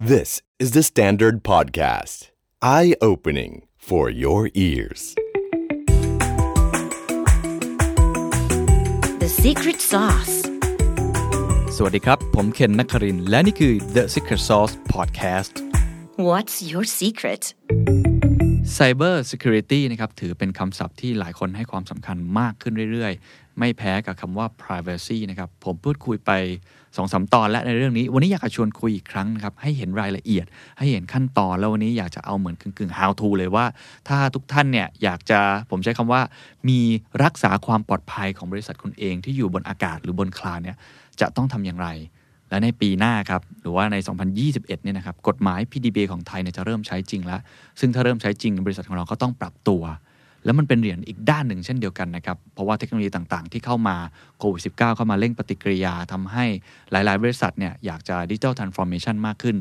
This is the Standard Podcast. Eye opening for your ears. The secret sauce. สวัสดีครับ ผมเคนนักครินทร์และนี่คือ The Secret Sauce Podcast What's your secret? Cyber Security นะครับ ถือเป็นคำศัพท์ที่หลายคนให้ความสำคัญมากขึ้นเรื่อยๆ ไม่แพ้กับคำว่า privacy นะครับ ผมพูดคุยไป 2อสตอนและในเรื่องนี้ วันนี้อยากจะชวนคุยอีกครั้งนะครับให้เห็นรายละเอียด ให้เห็นขั้นตอนแล้ววันนี้อยากจะเอาเหมือนกึ่งๆ how to เลยว่า ถ้าทุกท่านเนี่ยอยากจะผมใช้คำว่า มีรักษาความปลอดภัยของบริษัทคุณเองที่อยู่บนอากาศหรือบนคลาวเนี่ยจะต้องทำอย่างไรและในปีหน้าครับ หรือว่าใน 2021 เนี่ยนะครับ กฎหมาย PDB ของไทยเนี่ยจะเริ่มใช้จริงแล้ว ซึ่งถ้าเริ่มใช้จริงบริษัทของเราก็ต้องปรับตัว แล้วมันเป็นเหรียญอีกด้านหนึ่งเช่นเดียวกันนะครับ เพราะว่าเทคโนโลยีต่างๆ ที่เข้ามาโควิด -19 เข้ามาเร่งปฏิกิริยาทำให้หลายๆ บริษัทเนี่ยอยากจะดิจิ t a ลทรานส์ฟอร์เมชันมากขึ้น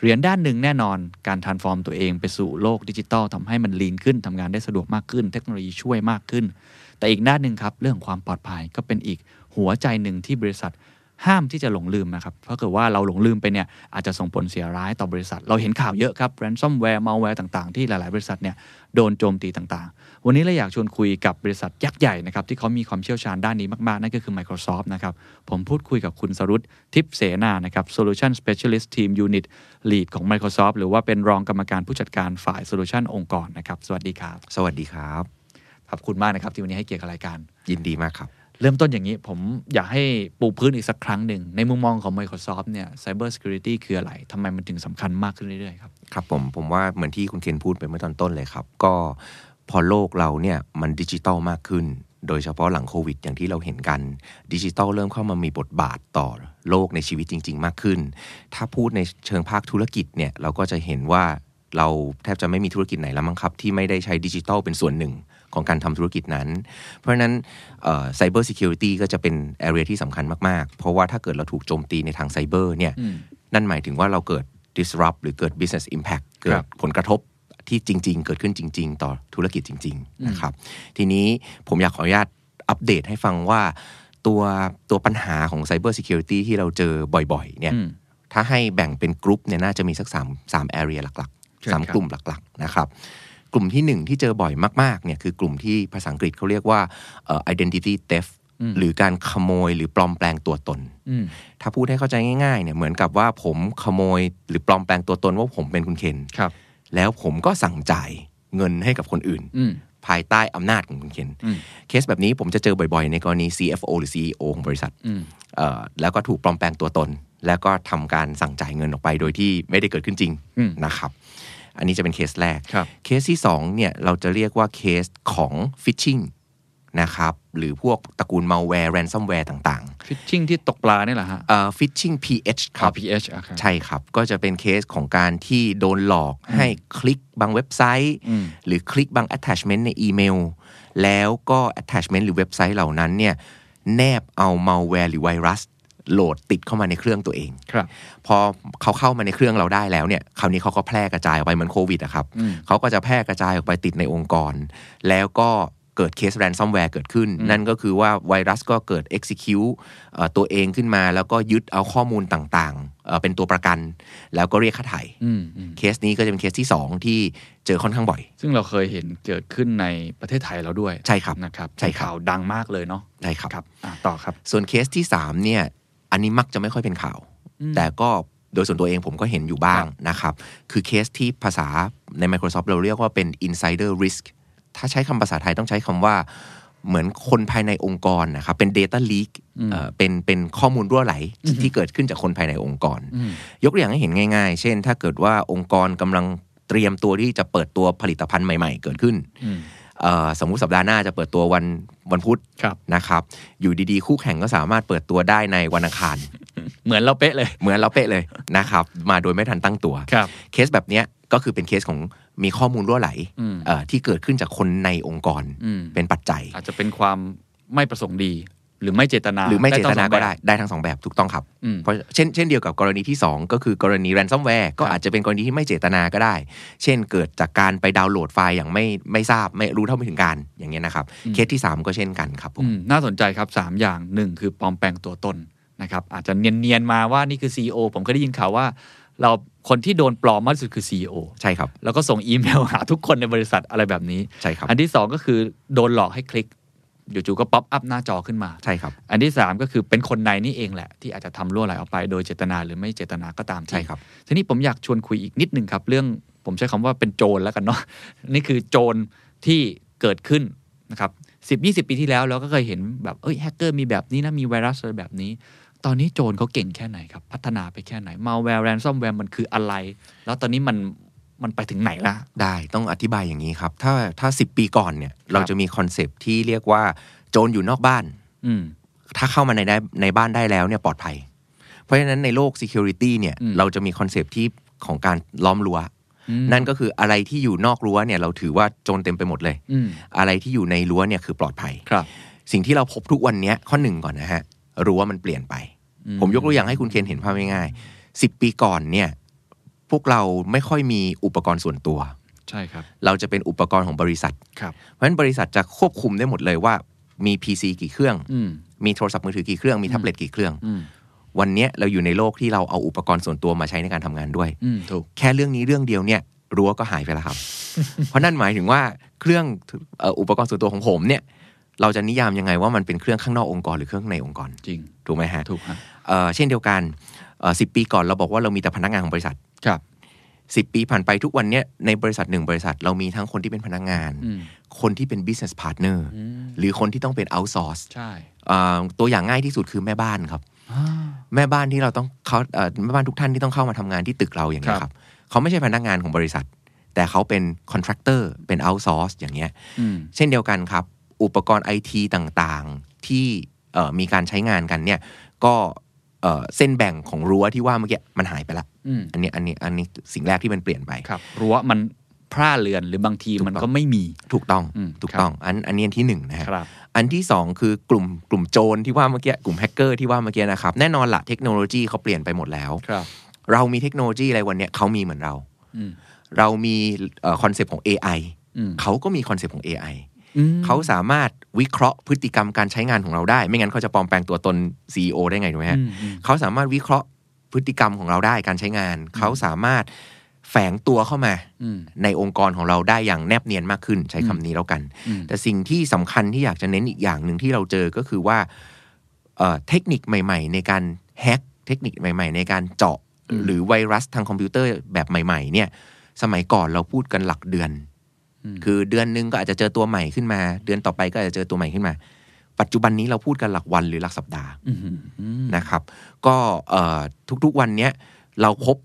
เหรียญด้านหนึ่งแน่นอนการ transform ตัวเองไปสู่โลกดิจิทัลทำให้มัน lean ขึ้นทำงานได้สะดวกมากขึ้น เทคโนโลยีช่วยมากขึ้น แต่อีกด้านหนึ่งครับเรื่องความปลอดภัยก็เป็นอีกหัวใจหนึ่งที่บริษัทห้ามที่จะหลงลืมนะครับ เพราะเกิดว่าเราหลงลืมไปเนี่ยอาจจะส่งผลเสียร้ายต่อบริษัท เราเห็นข่าวเยอะครับ ransomware malware ต่างๆ ที่หลาย ๆ บริษัทเนี่ยโดนโจมตีต่างๆ วันนี้เราอยากชวนคุยกับบริษัทยักษ์ใหญ่นะครับที่เขามีความเชี่ยวชาญด้านนี้มาก ๆ นั่นก็คือ Microsoft นะครับ ผมพูดคุยกับคุณสรุตทิพย์เสนานะครับ Solution Specialist Team Unit Lead ของ Microsoft หรือว่าเป็นรองกรรมการผู้จัดการฝ่าย Solution องค์กรนะครับ สวัสดีครับ สวัสดีครับขอบคุณมากนะครับที่วันนี้ให้เกียรติกับรายการ ยินดีมากครับเริ่มต้นอย่างนี้ผมอยากให้ปูพื้นอีกสักครั้งหนึ่ง ในมุมมองของ Microsoft เนี่ย Cyber Security คืออะไรทำไมมันถึงสำคัญมากขึ้นเรื่อยๆครับ ครับผม ผมว่าเหมือนที่คุณเคนพูดไปเมื่อตอนต้นเลยครับ ก็ พอโลกเราเนี่ยมันดิจิตอลมากขึ้น โดยเฉพาะหลังโควิด อย่างที่เราเห็นกันดิจิตอลเริ่มเข้ามามีบทบาทต่อโลกในชีวิตจริง ๆ มากขึ้น ถ้าพูดในเชิงภาคธุรกิจเนี่ยเราก็จะเห็นว่าเราแทบจะไม่มีธุรกิจไหนแล้วมั้งครับ ที่ไม่ได้ใช้ดิจิตอลเป็นส่วนหนึ่งของการทำธุรกิจนั้น เพราะฉะนั้น cyber security ก็จะเป็น area ที่สำคัญมาก ๆ เพราะว่าถ้าเกิดเราถูกโจมตีในทางไซเบอร์เนี่ยนั่นหมายถึงว่าเราเกิด disrupt หรือเกิด business impact เกิดผลกระทบ ที่จริง ๆ เกิดขึ้นจริง ๆ ต่อธุรกิจจริง ๆ นะครับ ทีนี้ผมอยากขออนุญาตอัปเดตให้ฟังว่าตัวตัวปัญหาของ Cyber Security ที่เราเจอบ่อย ๆ เนี่ยอืมถ้าให้แบ่งเป็นกลุ่มเนี่ยน่าจะมีสักสามสาม area หลักเชิญๆสามครับกลุ่มหลักๆนะครับกลุ่มที่หนึ่งที่เจอบ่อยมากๆเนี่ยคือกลุ่มที่ภาษาอังกฤษเขาเรียกว่าเอ่อ identity theft หรือการขโมยหรือปลอมแปลงตัวตนอืมถ้าพูดให้เข้าใจง่ายๆเนี่ยเหมือนกับว่าผมขโมยหรือปลอมแปลงตัวตนว่าผมเป็นคุณเคนครับ แล้วผมก็สั่งจ่ายเงินให้กับคนอื่นอืมภายใต้อำนาจของคุณเคนอืมเคสแบบนี้ผมจะเจอบ่อยๆ ในกรณี CFO หรือ CEO ของบริษัทอืมเอ่อแล้วก็ถูกปลอมแปลงตัวตน แล้วก็ทำการสั่งจ่ายเงินออกไปโดยที่ไม่ได้เกิดขึ้นจริงอืมนะครับ อันนี้จะเป็นเคสแรกครับเคสที่2เนี่ยเราจะเรียกว่าเคสของ phishing นะครับหรือพวกตระกูล malware ransomware ต่าง phishing ที่ตกปลาเนี่ยเหรอฮะๆเอ่อ phishing ph ครับ RPH อะครับใช่ครับ ก็จะเป็นเคสของการที่โดนหลอกให้คลิกบางเว็บไซต์อืมหรือคลิกบาง attachment ในอีเมล แล้วก็ attachment หรือเว็บไซต์เหล่านั้นเนี่ยแนบเอา malware หรือไวรัสโหลดติดเข้ามาในเครื่องตัวเอง ครับ พอเขาเข้ามาในเครื่องเราได้แล้วเนี่ย คราวนี้เขาก็แพร่กระจายออกไปเหมือนโควิดอะครับอืมเขาก็จะแพร่กระจายออกไปติดในองค์กร แล้วก็ เกิดเคส ransomware เกิดขึ้น นั่นก็คือว่าไวรัสก็เกิด execute เอ่อตัวเองขึ้นมา แล้วก็ยึดเอาข้อมูลต่างๆเอ่อเป็นตัวประกัน แล้วก็เรียกค่าไถ่อืมอืมเคสนี้ก็จะเป็นเคสที่ 2 ที่เจอค่อนข้างบ่อย ซึ่งเราเคยเห็นเกิดขึ้นในประเทศไทยเราด้วย ใช่ครับนะครับใช่ครับข่าวดังมากเลยเนาะใช่ครับครับอะต่อครับ ส่วนเคสที่3เนี่ยอันนี้มักจะไม่ค่อยเป็นข่าว แต่ก็โดยส่วนตัวเองผมก็เห็นอยู่บ้างนะครับ คือเคสที่ภาษาใน Microsoft เราเรียกว่าเป็น insider risk ถ้าใช้คำภาษาไทยต้องใช้คำว่าเหมือนคนภายในองค์กรนะครับเป็น data leak เอ่อเป็นเป็นข้อมูลรั่วไหลที่เกิดขึ้นจากคนภายในองค์กร ยกตัวอย่างให้เห็นง่ายๆ เช่น ถ้าเกิดว่าองค์กรกำลังเตรียมตัวที่จะเปิดตัวผลิตภัณฑ์ใหม่ ๆ เกิดขึ้นอืมเอ่อสมมุติสัปดาห์หน้าจะเปิดตัววันวันพุธครับนะครับ อยู่ดีๆ คู่แข่งก็สามารถเปิดตัวได้ในวันอังคาร เหมือนเราเป๊ะเลย เหมือนเราเป๊ะเลยนะครับ มาโดยไม่ทันตั้งตัวครับเคสแบบเนี้ย ก็คือเป็นเคสของมีข้อมูลรั่วไหลอืมเอ่อที่เกิดขึ้นจากคนในองค์กรอืมเป็นปัจจัย อาจจะเป็นความไม่ประสงค์ดี หรือไม่เจตนา หรือไม่เจตนาก็ได้ทั้งสองแบบได้ทั้งสองแบบถูกต้องครับอืมเพราะเช่นเช่นเดียวกับกรณีที่ 2 ก็คือกรณี ransomware ก็อาจจะเป็นกรณีที่ไม่เจตนาก็ได้ เช่นเกิดจากการไปดาวน์โหลดไฟล์อย่างไม่ไม่ทราบไม่รู้เท่าไม่ถึงการอย่างเงี้ยนะครับเคสที่ 3 ก็เช่นกันครับผมอืมน่าสนใจครับ 3 อย่างหนึ่งคือปลอมแปลงตัวตนนะครับอาจจะเนียนๆมาว่านี่คือ CEO ผมก็ได้ยินข่าวว่าเรา คนที่โดนปลอมมากที่สุดคือ CEO ใช่ครับ แล้วก็ส่งอีเมลหาทุกคนในบริษัทอะไรแบบนี้ใช่ครับ อันที่สองก็คือโดนหลอกให้คลิกอยู่ๆก็ pop up หน้าจอขึ้นมาใช่ครับ อันที่สามก็คือเป็นคนในนี่เองแหละ ที่อาจจะทำรั่วไหลออกไป โดยเจตนาหรือไม่เจตนาก็ตามทีใช่ครับทีนี้ผมอยากชวนคุยอีกนิดนึงครับ เรื่องผมใช้คำว่าเป็นโจรแล้วกันเนาะนี่คือโจรที่เกิดขึ้นนะครับสิบยี่สิบปีที่แล้วเราก็เคยเห็นแบบเอ้ยแฮกเกอร์มีแบบนี้นะมีไวรัสอะไรแบบนี้ ตอนนี้โจรเขาเก่งแค่ไหนครับ พัฒนาไปแค่ไหน malware ransomware มันคืออะไร แล้วตอนนี้มันมันไปถึงไหนละได้ต้องอธิบายอย่างนี้ครับ ถ้าถ้าสิบปีก่อนเนี่ย เราจะมีคอนเซปต์ที่เรียกว่าโจรอยู่นอกบ้าน อืมถ้าเข้ามาในได้ในบ้านได้แล้วเนี่ยปลอดภัย เพราะฉะนั้นในโลก Security เนี่ยอืมเราจะมีคอนเซปต์ที่ของการล้อมรั้วอืมนั่นก็คืออะไรที่อยู่นอกรั้วเนี่ยเราถือว่าโจรเต็มไปหมดเลยอืมอะไรที่อยู่ในรั้วเนี่ยคือปลอดภัยครับ สิ่งที่เราพบทุกวันเนี้ยข้อหนึ่งก่อนนะฮะ รั้วมันเปลี่ยนไปอืมผมยกตัวอย่างให้คุณเคนเห็นภาพง่ายๆสิบปีก่อนเนี่ย พวกเราไม่ค่อยมีอุปกรณ์ส่วนตัว ใช่ครับ เราจะเป็นอุปกรณ์ของบริษัทครับเพราะฉะนั้นบริษัทจะควบคุมได้หมดเลยว่า มี PC กี่เครื่องอืมมีโทรศัพท์มือถือกี่เครื่อง มีแท็บเล็ตกี่เครื่องอืมวันเนี้ยเราอยู่ในโลกที่เราเอาอุปกรณ์ส่วนตัวมาใช้ในการทำงานด้วยอืมถูกแค่เรื่องนี้เรื่องเดียวเนี่ยรั้วก็หายไปแล้วครับ เพราะนั่นหมายถึงว่าเครื่องเอ่ออุปกรณ์ส่วนตัวของผมเนี่ย เราจะนิยามยังไงว่ามันเป็นเครื่องข้างนอกองค์กรหรือเครื่องในองค์กรจริงถูกไหมฮะถูกฮะเอ่อเช่นเดียวกันสิบปีก่อนเราบอกว่าเรามีแต่พนักงานของบริษัทครับสิบปีผ่านไปทุกวันเนี้ยในบริษัทหนึ่งบริษัทเรามีทั้งคนที่เป็นพนักงานอืมคนที่เป็น business partner อืมหรือคนที่ต้องเป็น outsource ใช่เอ่อตัวอย่างง่ายที่สุดคือแม่บ้านครับอ่าแม่บ้านที่เราต้องเขาเอ่อแม่บ้านทุกท่านที่ต้องเข้ามาทำงานที่ตึกเราอย่างนี้ยคครัรับบเขาไม่ใช่พนักงานของบริษัท แต่เขาเป็น contractor เป็น outsource อย่างเงี้ยอืมเช่นเดียวกันครับ อุปกรณ์ไอทีต่างๆ ที่เอ่อมีการใช้งานกันเนี่ยก็เอ่อเส้นแบ่งของรั้วที่ว่าเมื่อกี้มันหายไปละอืมอันนี้อันนี้อันนี้สิ่งแรกที่มันเปลี่ยนไปครับรั้วมันพร่าเลือนหรือบางทีถูกต้องมันก็ไม่มีถูกต้องอืมถูกต้องอันอันนี้อันที่หนึ่งนะฮะครับอันที่สองคือกลุ่มกลุ่มโจรที่ว่าเมื่อกี้กลุ่มแฮกเกอร์ที่ว่าเมื่อกี้นะครับแน่นอนละเทคโนโลยีเขาเปลี่ยนไปหมดแล้วครับ เรามีเทคโนโลยีอะไรวันเนี้ยเขามีเหมือนเราอืมเรามีคอนเซปต์ของ AI อืมเขาก็มีคอนเซปต์ของ AI อืม เขาสามารถวิเคราะห์พฤติกรรมการใช้งานของเราได้ ไม่งั้นเขาจะปลอมแปลงตัวตน CEO ได้ไงถูกไหมฮะอืมอืมเขาสามารถวิเคราะห์พฤติกรรมของเราได้การใช้งาน เขาสามารถแฝงตัวเข้ามาอืมในองค์กรของเราได้อย่างแนบเนียนมากขึ้นใช้คำนี้แล้วกันอืมแต่สิ่งที่สำคัญที่อยากจะเน้นอีกอย่างหนึ่งที่เราเจอก็คือว่าเอ่อเทคนิคใหม่ ๆ ในการแฮ็กเทคนิคใหม่ ๆ ในการเจาะอืมหรือไวรัสทางคอมพิวเตอร์แบบใหม่ ๆ เนี่ย สมัยก่อนเราพูดกันหลักเดือนอืม คือเดือนหนึงก็อาจจะเจอตัวใหม่ขึ้นมา เดือนต่อไปก็อาจจะเจอตัวใหม่ขึ้นมา ปัจจุบันนี้เราพูดกันหลักวันหรือหลักสัปดาห์อืมอืมนะครับ ก็เอ่อทุกๆวันเนี้ยเราพบ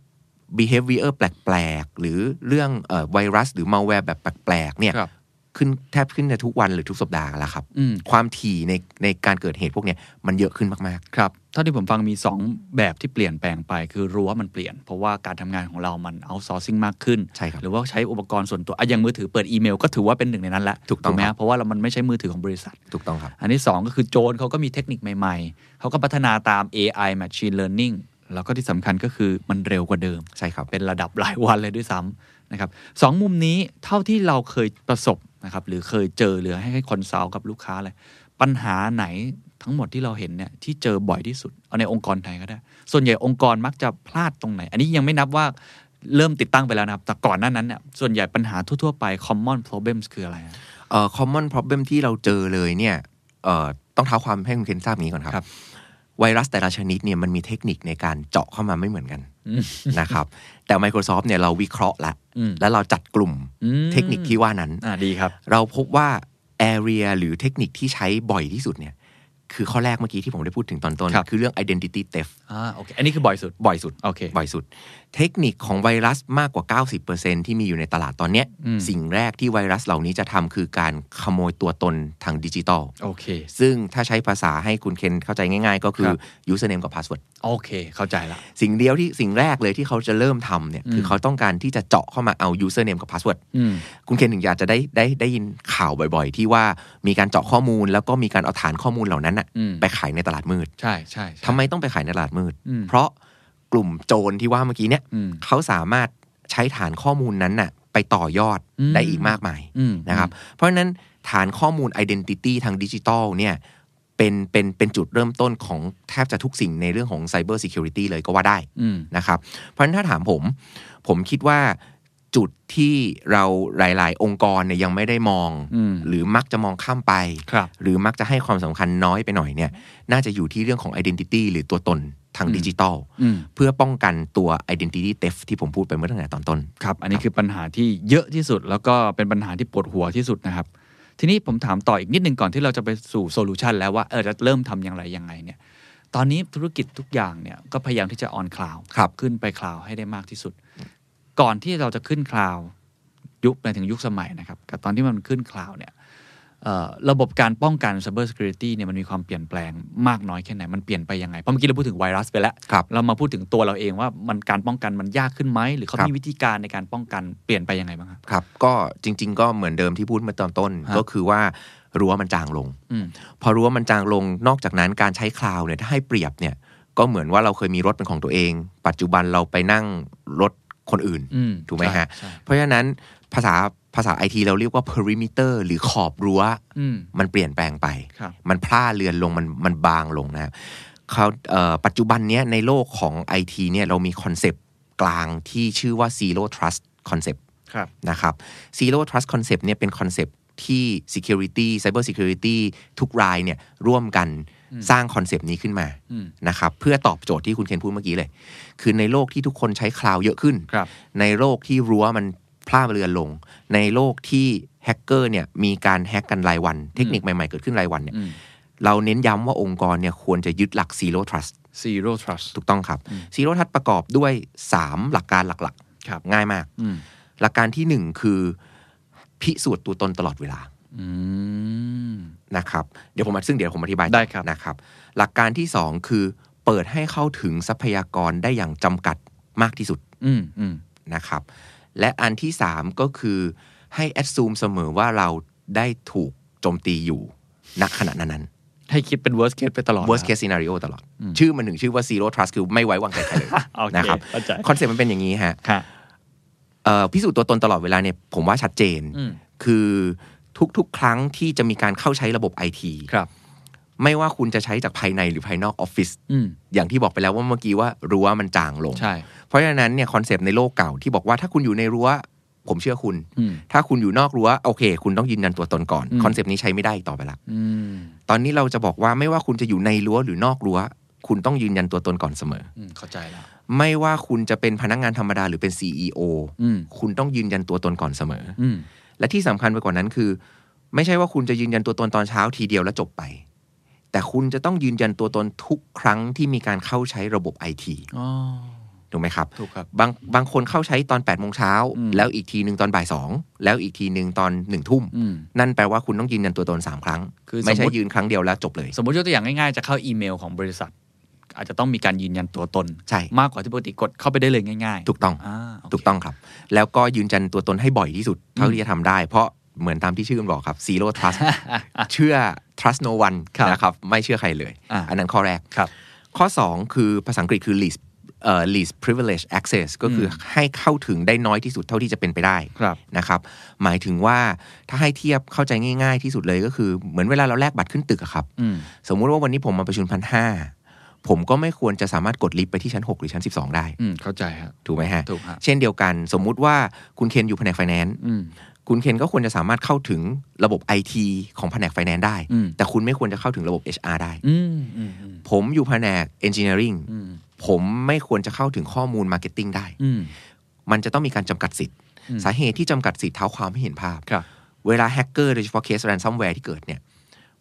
behavior แปลกๆ หรือเรื่องเอ่อไวรัส หรือ malware แบบแปลกๆเนี่ยครับ ขึ้นแทบขึ้นในทุกวันหรือทุกสัปดาห์แล้วครับอืมความถี่ในในการเกิดเหตุพวกเนี้ยมันเยอะขึ้นมากครับเท่าที่ผมฟังมี 2 แบบที่เปลี่ยนแปลงไปคือรั้วมันเปลี่ยน เพราะว่าการทำงานของเรามันเอาซอร์ซิ่งมากขึ้นใช่ครับหรือว่าใช้อุปกรณ์ส่วนตัวอะอย่างมือถือเปิดอีเมลก็ถือว่าเป็นหนึ่งในนั้นแหละถูกต้องไหมครัฮะบเพราะว่าเรามันไม่ใช่มือถือของบริษัทๆถูกต้องครับ อันที่ 2 ก็คือโจรเขาก็มีเทคนิคใหม่ๆเขาก็พัฒนาตาม AI Machine Learning แล้วก็ที่สำคัญก็คือมันเร็วกว่าเดิมใช่ครับเป็นระดับหลายวันเลยด้วยซ้ำนะครับสองมุมนี้เท่าที่เราเคยประสบ นะครับหรือเคยเจอหรือให้ให้คอนซัลท์กับลูกค้าเลยปัญหาไหนทั้งหมดที่เราเห็นเนี่ยที่เจอบ่อยที่สุด เอาในองค์กรไทยก็ได้ ส่วนใหญ่องค์กรมักจะพลาดตรงไหน อันนี้ยังไม่นับว่าเริ่มติดตั้งไปแล้วนะครับ แต่ก่อนหน้านั้นเนี่ยส่วนใหญ่ปัญหาทั่ว ๆ ไป common problems คืออะไรฮะเอ่อ common problem ที่เราเจอเลยเนี่ยเอ่อต้องเท้าความให้คุณเคนทราบอย่างนี้ก่อนครับครับ ไวรัสแต่ละชนิดเนี่ยมันมีเทคนิคในการเจาะเข้ามาไม่เหมือนกันอืม นะครับ แต่ Microsoft เนี่ยเราวิเคราะห์ละอืมแล้วเราจัดกลุ่มอืมเทคนิคที่ว่านั้นอ่าดีครับ เราพบว่า area หรือเทคนิคที่ใช้บ่อยที่สุดเนี่ย คือข้อแรกเมื่อกี้ที่ผมได้พูดถึงตอนต้นครับคือเรื่อง identity theft อ่าโอเคอันนี้คือบ่อยสุดบ่อยสุดโอเคบ่อยสุด เทคนิคของไวรัสมากกว่า 90%ที่มีอยู่ในตลาดตอนเนี้ยอืมสิ่งแรกที่ไวรัสเหล่านี้จะทำคือการขโมยตัวตนทางดิจิตอลโอเค ซึ่งถ้าใช้ภาษาให้คุณเคนเข้าใจง่าย ๆ ก็คือครับ username กับ password โอเค เข้าใจละสิ่งเดียวที่สิ่งแรกเลยที่เขาจะเริ่มทำเนี่ยอืมคือเขาต้องการที่จะเจาะเข้ามาเอา username กับ password อืมคุณเคนถึงอยากจะได้ได้ได้ยินข่าวบ่อย ๆ ที่ว่ามีการเจาะข้อมูลแล้วก็มีการเอาฐานข้อมูลเหล่านั้นอะอืมไปขายในตลาดมืดใช่ใช่ใช่ทำไมต้องไปขายในตลาดมืดอืมเพราะกลุ่มโจรที่ว่าเมื่อกี้เนี่ยอืมเขาสามารถใช้ฐานข้อมูลนั้นน่ะ ไปต่อยอดอืมได้อีกมากมายอืมนะครับ เพราะฉะนั้นฐานข้อมูล Identity ทางดิจิทัลเนี่ยเป็นเป็นเป็นจุดเริ่มต้นของแทบจะทุกสิ่งในเรื่องของ Cyber Security เลยก็ว่าได้อืมนะครับ เพราะฉะนั้นถ้าถามผม ผมคิดว่า จุดที่เราหลาย ๆ องค์กรเนี่ยยังไม่ได้มองอืมหรือมักจะมองข้ามไปครับหรือมักจะให้ความสำคัญน้อยไปหน่อยเนี่ย น่าจะอยู่ที่เรื่องของ identity หรือตัวตนทางดิจิทัลอืมเพื่อป้องกันตัว identity theft ที่ผมพูดไปเมื่อตั้งแต่ตอนต้นครับอันนี้คือปัญหาที่เยอะที่สุด แล้วก็เป็นปัญหาที่ปวดหัวที่สุดนะครับ ทีนี้ผมถามต่ออีกนิดนึงก่อนที่เราจะไปสู่โซลูชันแล้วว่าเออจะเริ่มทำอย่างไรยังไงเนี่ยตอนนี้ธุรกิจทุกอย่างเนี่ยก็พยายามที่จะ on cloud ครับขึ้นไป cloud ให้ได้มากที่สุด ก่อนที่เราจะขึ้น cloud ยุคไปถึงยุคสมัยนะครับ กับตอนที่มันขึ้น cloud เนี่ยเอ่อระบบการป้องกัน Cyber Security เนี่ยมันมีความเปลี่ยนแปลงมากน้อยแค่ไหน มันเปลี่ยนไปยังไง เพราะเมื่อกี้เราพูดถึงไวรัสไปแล้วครับเรามาพูดถึงตัวเราเองว่ามันการป้องกันมันยากขึ้นไหม หรือเขาครับมีวิธีการในการป้องกันเปลี่ยนไปยังไงบ้างครับครับ ก็จริง ๆ ก็เหมือนเดิมที่พูดเมื่อตอนต้นฮะก็คือว่ารั้วมันจางลงอืมพอรั้วมันจางลงนอกจากนั้นการใช้ cloud เนี่ยถ้าให้เปรียบเนี่ยก็เหมือนว่าเราเคยมีรถเป็นของตัวเอง ปัจจุบันเราไปนั่งรถ คนอื่นอืมถูกไหมฮะใช่เพราะฉะนั้นภาษาภาษาไอทีเราเรียกว่า perimeter หรือขอบรั้วอืมมันเปลี่ยนแปลงไปครับมันพร่าเลือนลงมันมันบางลงนะครับเขาเอ่อปัจจุบันเนี้ยในโลกของไอทีเนี่ยเรามีคอนเซปต์กลางที่ชื่อว่า zero trust concept ครับนะครับ zero trust concept เนี่ยเป็นคอนเซปต์ที่ security cyber security ทุกรายเนี่ยร่วมกัน สร้างคอนเซปต์นี้ขึ้นมาอืมนะครับเพื่อตอบโจทย์ที่คุณเคนพูดเมื่อกี้เลย คือในโลกที่ทุกคนใช้ cloud เยอะขึ้นครับในโลกที่รั้วมันพร่าเลือนลง ในโลกที่แฮกเกอร์เนี่ยมีการแฮกกันรายวัน เทคนิคใหม่ๆ เกิดขึ้นรายวันเนี่ยอืมเราเน้นย้ำว่าองค์กรเนี่ยควรจะยึดหลัก zero trust zero trust ถูกต้องครับ zero trust ประกอบด้วย 3 หลักการหลักครับๆง่ายมากอืมหลักการที่ 1 คือ พิสูจน์ตัวตนตลอดเวลาอืม นะครับเดี๋ยวผมซึ่งเดี๋ยวผมอธิบายต่อได้ครับนะครับ หลักการที่ 2 คือ เปิดให้เข้าถึงทรัพยากรได้อย่างจำกัดมากที่สุดอืมอืมนะครับ และอันที่ 3 ก็คือให้แอดซูมเสมอว่าเราได้ถูกโจมตีอยู่ณขณะนั้นๆให้คิดเป็น worst case ไปตลอด worst case scenario ตลอด ชื่อมันถึงชื่อว่า zero trust คือไม่ไว้วางใจใครเลยโอเคนะครับเข้าใจคอนเซ็ปต์มันเป็นอย่างนี้ฮะค่ะเอ่อพิสูจน์ตัวตนตลอดเวลาเนี่ยผมว่าชัดเจนอืมคือ ทุกๆ ครั้งที่จะมีการเข้าใช้ระบบไอทีครับไม่ว่าคุณจะใช้จากภายในหรือภายนอกออฟฟิศอืมอย่างที่บอกไปแล้วว่าเมื่อกี้ว่ารั้วมันจางลงใช่เพราะฉะนั้นเนี่ยคอนเซปต์ในโลกเก่าที่บอกว่าถ้าคุณอยู่ในรั้ว ผมเชื่อคุณอืมถ้าคุณอยู่นอกรั้วโอเค คุณต้องยืนยันตัวตนก่อนอืมคอนเซปต์นี้ใช้ไม่ได้อีกต่อไปละอืมตอนนี้เราจะบอกว่าไม่ว่าคุณจะอยู่ในรั้วหรือนอกรั้ว คุณต้องยืนยันตัวตนก่อนเสมออืมเข้าใจแล้วไม่ว่าคุณจะเป็นพนักงานธรรมดาหรือเป็น CEO อืมคุณต้องยืนยันตัวตนก่อนเสมออืม และที่สำคัญไปกว่านั้นคือ ไม่ใช่ว่าคุณจะยืนยันตัวตนตอนเช้าทีเดียวแล้วจบไป แต่คุณจะต้องยืนยันตัวตนทุกครั้งที่มีการเข้าใช้ระบบไอทีอ๋อถูกไหมครับถูกครับบางบางคนเข้าใช้ตอน8ปดโมงเช้าอืมแล้วอีกทีหนึ่งตอนบ่ายสองแล้วอีกทีหนึ่งตอนหนึ่งทุ่มอืมนั่นแปลว่าคุณต้องยืนยันตัวตนสามครั้งคือไม่ใช่สมมุติยืนครั้งเดียวแล้วจบเลย สมมติยกตัวอย่างง่ายๆ จะเข้าอีเมลของบริษัท อาจจะต้องมีการยืนยันตัวตนใช่มากกว่าที่ปกติกดเข้าไปได้เลยง่าย ๆ ถูกต้องอ่าโเคถูกต้องครับ แล้วก็ยืนยันตัวตนให้บ่อยที่สุดเท่าที่จะทำได้ เพราะเหมือนตามที่ชื่อมันบอกครับ zero trust เชื่อ trust no one ครับนะครับไม่เชื่อใครเลยอ่าอันนั้นข้อแรกครับ ข้อ 2 คือภาษาอังกฤษคือ least เอ่อ least privilege access ก็คืออให้เข้าถึงได้น้อยที่สุดเท่าที่จะเป็นไปได้ครับนะครับ หมายถึงว่าถ้าให้เทียบเข้าใจง่าย ๆ ที่สุดเลยก็คือเหมือนเวลาเราแลกบัตรขึ้นตึกอะครับอืมสมมุติว่าวันนี้ผมมาประชุมชั้นห้า ผมก็ไม่ควรจะสามารถกดลิฟต์ไปที่ชั้น 6 หรือชั้น 12 ได้อืมเข้าใจครับถูกไหมฮะถูกฮะเช่นเดียวกัน สมมุติว่าคุณเคนอยู่แผนกไฟแนนซ์อืมคุณเคนก็ควรจะสามารถเข้าถึงระบบ IT ของแผนกไฟแนนซ์ได้ อืมแต่คุณไม่ควรจะเข้าถึงระบบ HR ได้ อืมอืมอืมผมอยู่แผนก Engineering อืมผมไม่ควรจะเข้าถึงข้อมูล Marketing ได้ อืม มันจะต้องมีการจำกัดสิทธิ์ อืม สาเหตุที่จำกัดสิทธิ์เท้าความให้เห็นภาพ ครับ เวลาแฮกเกอร์โดยเฉพาะเคส ransomware ที่เกิดเนี่ย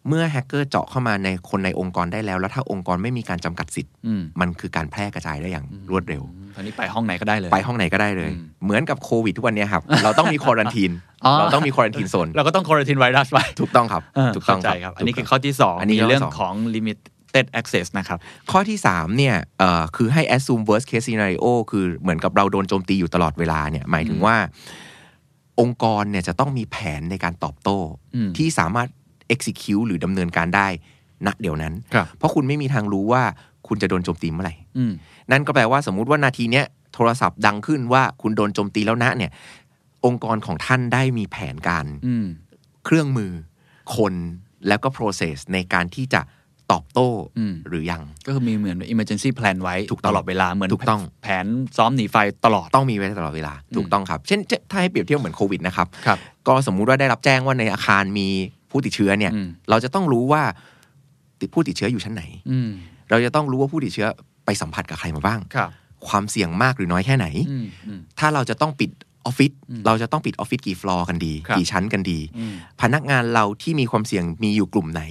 เมื่อแฮกเกอร์เจาะเข้ามาในคนในองค์กรได้แล้ว แล้วถ้าองค์กรไม่มีการจำกัดสิทธิ์อืมมันคือการแพร่กระจายได้อย่างรวดเร็วตอนนี้ไปห้องไหนก็ได้เลย ไปห้องไหนก็ได้เลยอืมเหมือนกับโควิดทุกวันเนี้ครับ เราต้องมีควอรันทีนอ๋อเราต้องมีควอรันทีนโซน เราก็ต้อง quarantine virus ไป ถูกต้องครับเออถูกต้องเข้าใจครับ อันนี้ถูคืกอต้งข้อที่สองอันนี้มีเรื่องข้อที่สองของ limited access นะครับ ข้อที่ 3 เนี่ยเอ่อคือให้ assume worst case scenario คือเหมือนกับเราโดนโจมตีอยู่ตลอดเวลาเนี่ยหมายถึงว่า องค์กรเนี่ยจะต้องมีแผนในการตอบโต้อืมที่สามารถ execute หรือดำเนินการได้ณเดี๋ยวนั้นครับเพราะคุณไม่มีทางรู้ว่าคุณจะโดนโจมตีเมื่อไหร่อืมนั่นก็แปลว่าสมมุติว่านาทีเนี้ยโทรศัพท์ดังขึ้นว่าคุณโดนโจมตีแล้วนะเนี่ย องค์กรของท่านได้มีแผนการอืมเครื่องมือคนแล้วก็ process ในการที่จะตอบโต้อืมหรือยัง ก็คือมีเหมือน emergency plan ไว้ถูกต้องตลอดเวลาเหมือนถูกต้องแผนซ้อมหนีไฟตลอดต้องมีไว้ตลอดเวลา ถูกต้องครับ เช่นเช่นถ้าให้เปรียบเทียบเหมือนโควิดนะครับครับ ก็สมมุติว่าได้รับแจ้งว่าในอาคารมี ผู้ติดเชื้อเนี่ยอืมเราจะต้องรู้ว่าติดผู้ติดเชื้ออยู่ชั้นไหนอืมเราจะต้องรู้ว่าผู้ติดเชื้อไปสัมผัสกับใครมาบ้างครับความเสี่ยงมากหรือน้อยแค่ไหนอืมอืมถ้าเราจะต้องปิดออฟฟิศอืมเราจะต้องปิดออฟฟิศกี่ฟลอร์กันดีครับกี่ชั้นกันดีอืมพนักงานเราที่มีความเสี่ยงมีอยู่กลุ่มไหน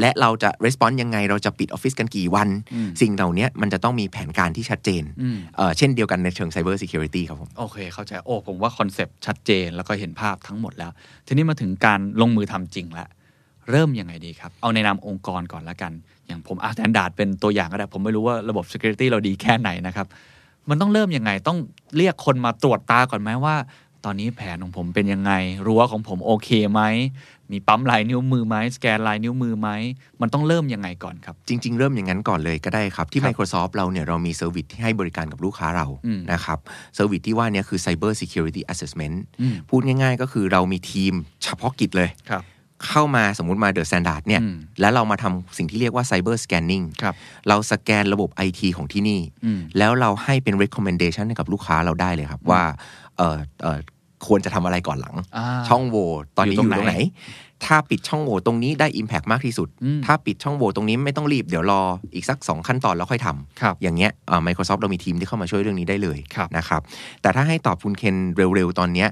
และเราจะ response ยังไง เราจะปิดออฟฟิศกันกี่วันอืมสิ่งเหล่านี้มันจะต้องมีแผนการที่ชัดเจนอืมเอ่อเช่นเดียวกันในเชิง Cyber Security ครับผม โอเค เข้าใจ โอ้ ผมว่า concept ชัดเจนแล้วก็เห็นภาพทั้งหมดแล้ว ทีนี้มาถึงการลงมือทำจริงแล้วเริ่มยังไงดีครับ เอาในนามองค์กรก่อนละกัน อย่างผมเอา THE STANDARD เป็นตัวอย่างก็ได้ ผมไม่รู้ว่าระบบ Security เราดีแค่ไหนนะครับ มันต้องเริ่มยังไง ต้องเรียกคนมาตรวจตราก่อนไหมว่า ตอนนี้แผนของผมเป็นยังไง รั้วของผมโอเคไหม มีปั๊มลายนิ้วมือไหมสแกนลายนิ้วมือไหม มันต้องเริ่มยังไงก่อนครับ จริง ๆ เริ่มอย่างนั้นก่อนเลยก็ได้ครับ ที่ครับ Microsoft เราเนี่ยเรามี service ที่ให้บริการกับลูกค้าเราอืมนะครับ service ที่ว่าเนี้ยคือ Cyber Security Assessment อืมพูดง่าย ๆ ก็คือเรามีทีมเฉพาะกิจเลยครับเข้ามาสมมุติมา THE STANDARD เนี่ยอืมแล้วเรามาทำสิ่งที่เรียกว่า Cyber Scanning ครับเราสแกนระบบ IT ของที่นี่อืมแล้วเราให้เป็น recommendation ให้กับลูกค้าเราได้เลยครับ ว่าเออเออ ควรจะทำอะไรก่อนหลังอ่าช่องโหว่ตอนนี้ออยู่ยู่ตตรรงงไหไหนนถ้าปิดช่องโหว่ตรงนี้ได้ Impact มากที่สุดอืมถ้าปิดช่องโหว่ตรงนี้ไม่ต้องรีบเดี๋ยวรออีกสัก 2 ขั้นตอนแล้วค่อยทำครับอย่างเงี้ยเอ่อ Microsoft เรามีทีมที่เข้ามาช่วยเรื่องนี้ได้เลยครับนะครับ แต่ถ้าให้ตอบคุณเคนเร็วๆ ตอนเนี้ย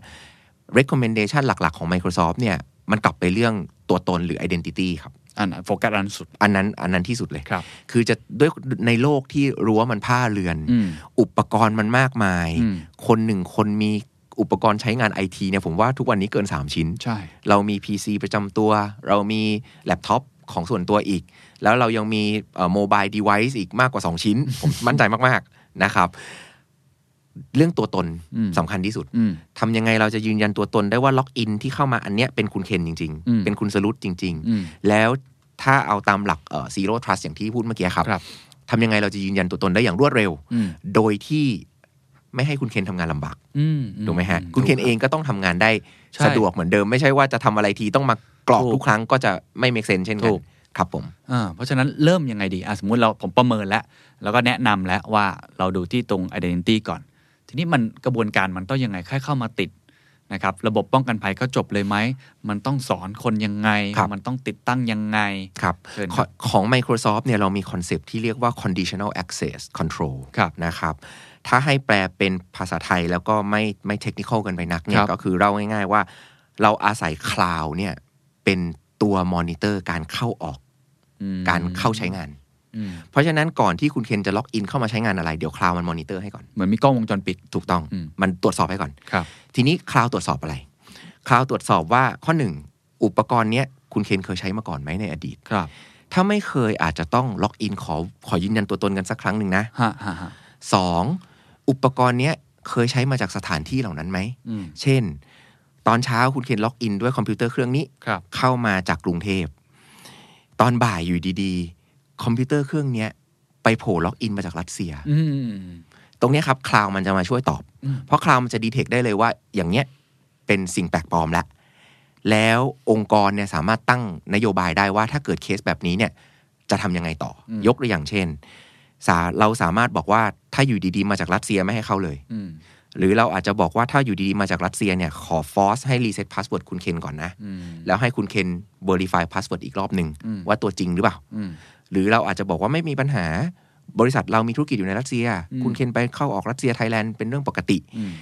recommendation หลักๆ ของ Microsoft เนี่ยมันกลับไปเรื่องตัวตนหรือ identity ครับ อันโฟกัสอันสุด อันนั้นอันนั้นที่สุดเลยครับ คือจะด้วยในโลกที่รั้วมันพร่าเลือนอืมอุปกรณ์มันมากมายอืมคนหนึ่งคนมีอุปกรณ์ใช้งานไอทีเนี่ยผมว่าทุกวันนี้เกิน 3 ชิ้น ใช่ เรามี PC ประจำตัว เรามีแล็ปท็อปของส่วนตัวอีก แล้วเรายังมี mobile device อีกมากกว่า 2 ชิ้น ผมมั่นใจมาก ๆ นะครับ เรื่องตัวตนอืมสำคัญที่สุดอืมทำยังไงเราจะยืนยันตัวตนได้ว่าล็อกอินที่เข้ามาอันเนี้ยเป็นคุณเคนจริงอืมๆเป็นคุณสรุตจริงอืมๆแล้วถ้าเอาตามหลัก Zero Trust อย่างที่พูดเมื่อกี้ครับครับทำยังไงเราจะยืนยันตัวตนได้อย่างรวดเร็วอืมโดยที่ไม่ให้คุณเคนทำงานลำบากอืมถูกไหมฮะอืคุณเคนถูกเองก็ต้องทำงานได้ใช่สะดวกเหมือนเดิม ไม่ใช่ว่าจะทำอะไรทีต้องมากรอกถูกทุกครั้งก็จะไม่ make sense เช่นกันถูกครับผมอ่าเพราะฉะนั้นเริ่มยังไงดีอะสมมุติเราผมประเมินแล้ว แล้วก็แนะนำแล้วว่าเราดูที่ตรง identity ก่อน ทีนี้มันกระบวนการมันต้องยังไงแค่เข้ามาติดนะครับระบบป้องกันภัยก็จบเลยไหม มันต้องสอนคนยังไงครับมันต้องติดตั้งยังไงครับเชิญขครัอบของ Microsoft เนี่ยเรามีคอนเซปที่เรียกว่า conditional access control ครับนะครับ ถ้าให้แปลเป็นภาษาไทยแล้วก็ไม่ไม่ technical กันไปนักเนี่ยครับก็คือเราง่ายๆว่า เราอาศัย cloud เนี่ยเป็นตัวมอนิเตอร์การเข้าออกอืมการเข้าใช้งานอืม เพราะฉะนั้นก่อนที่คุณเคนจะล็อกอินเข้ามาใช้งานอะไร เดี๋ยว cloud มันมอนิเตอร์ให้ก่อน เหมือนมีกล้องวงจรปิดถูกต้องอืมมันตรวจสอบให้ก่อนครับทีนี้ cloud ตรวจสอบอะไร cloud ตรวจสอบว่าข้อหนึ่งอุปกรณ์เนี้ยคุณเคนเคยใช้มาก่อนไหมในอดีตครับ ถ้าไม่เคยอาจจะต้องล็อกอินขอขอยืนยันตัวตนกันสักครั้งหนึ่งนะฮะฮะฮะสองอุปกรณ์เนี้ยเคยใช้มาจากสถานที่เหล่านั้นไหมอืมเช่น ตอนเช้าคุณเคนล็อกอินด้วยคอมพิวเตอร์เครื่องนี้ครับเข้ามาจากกรุงเทพ ตอนบ่ายอยู่ดีๆ คอมพิวเตอร์เครื่องเนี้ยไปโผล่ล็อกอินมาจากรัสเซียอืมตรงเนี้ยครับ cloud มันจะมาช่วยตอบอืมเพราะ cloud มันจะ detect ได้เลยว่า อย่างเนี้ยเป็นสิ่งแปลกปลอมแล้วแล้วองค์กรเนี่ยสามารถตั้งนโยบายได้ว่าถ้าเกิดเคสแบบนี้เนี่ย จะทำยังไงต่ออืมยกตัวอย่างเช่นสาเราสามารถบอกว่าถ้าอยู่ดีๆ มาจากรัสเซียไม่ให้เข้าเลยอืมหรือเราอาจจะบอกว่าถ้าอยู่ดีๆ มาจากรัสเซียเนี่ยขอ force ให้ reset password คุณเคนก่อนนะอืมแล้วให้คุณเคนเ e อร์ f ฟายพาสเวิร์ดอีกรอบหนึ่งอืมว่าตัวจริงหรือเปล่าอืม หรือเราอาจจะบอกว่าไม่มีปัญหา บริษัทเรามีธุรกิจอยู่ในรัสเซียอืมคุณเคนไปเข้าออกรัสเซียไทยแลนด์เป็นเรื่องปกติอืม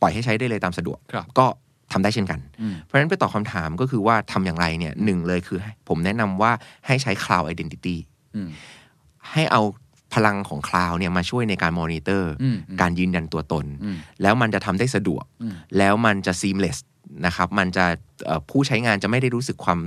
ปล่อยให้ใช้ได้เลยตามสะดวกครับก็ทำได้เช่นกันอืมเพราะฉะนั้นไปตอบคำถามก็คือว่าทำอย่างไรเนี่ยหนึ่งเลยคือให้ผมแนะนำว่าให้ใช้ Cloud Identity อืมให้เอาพลังของ Cloud เนี่ยมาช่วยในการมอนิเตอร์อืมการยืนยันตัวตนอืมแล้วมันจะทำได้สะดวกอืมแล้วมันจะ seamless นะครับ มันจะเอ่อผู้ใช้งานจะไม่ได้รู้สึกความ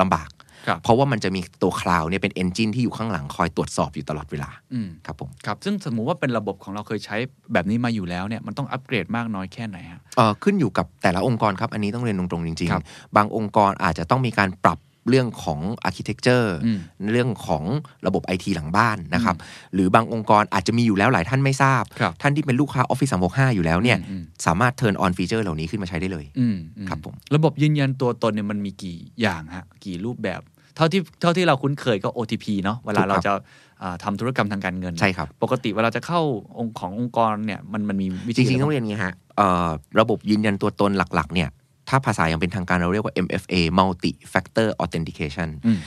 ลำบากครับ เพราะว่ามันจะมีตัว Cloud เนี่ยเป็น engine ที่อยู่ข้างหลังคอยตรวจสอบอยู่ตลอดเวลาอืมครับผมครับซึ่งสมมุติว่าเป็นระบบของเราเคยใช้แบบนี้มาอยู่แล้วเนี่ยมันต้องอัปเกรดมากน้อยแค่ไหนฮะเอ่อขึ้นอยู่กับแต่ละองค์กรครับอันนี้ต้องเรียนตรงๆจริงครับๆบางองค์กรอาจจะต้องมีการปรับ เรื่องของ architecture อืมเรื่องของระบบ IT หลังบ้านนะครับ หรือบางองค์กรอาจจะมีอยู่แล้วหลายท่านไม่ทราบครับท่านที่เป็นลูกค้า Office 365อยู่แล้วเนี่ยอืมสามารถ turn on feature เหล่านี้ขึ้นมาใช้ได้เลยอืมอืครับผมระบบยืนยันตัวตนเนี่ยมันมีกี่อย่างฮะกี่รูปแบบ เท่าที่เท่าที่เราคุ้นเคยก็ OTP เนาะเวลาถูกครับเราจะอ่าทำธุรกรรมทางการเงินใช่ครับปกติเวลาจะเข้าองค์ขององค์กรเนี่ยมันมันมีวิจธีริงๆต้องะไเรียนอย่างนี้ฮะเอ่อระบบยืนยันตัวตนหลักๆเนี่ย ถ้าภาษาอย่างเป็นทางการเราเรียกว่า MFA Multi Factor Authentication อืม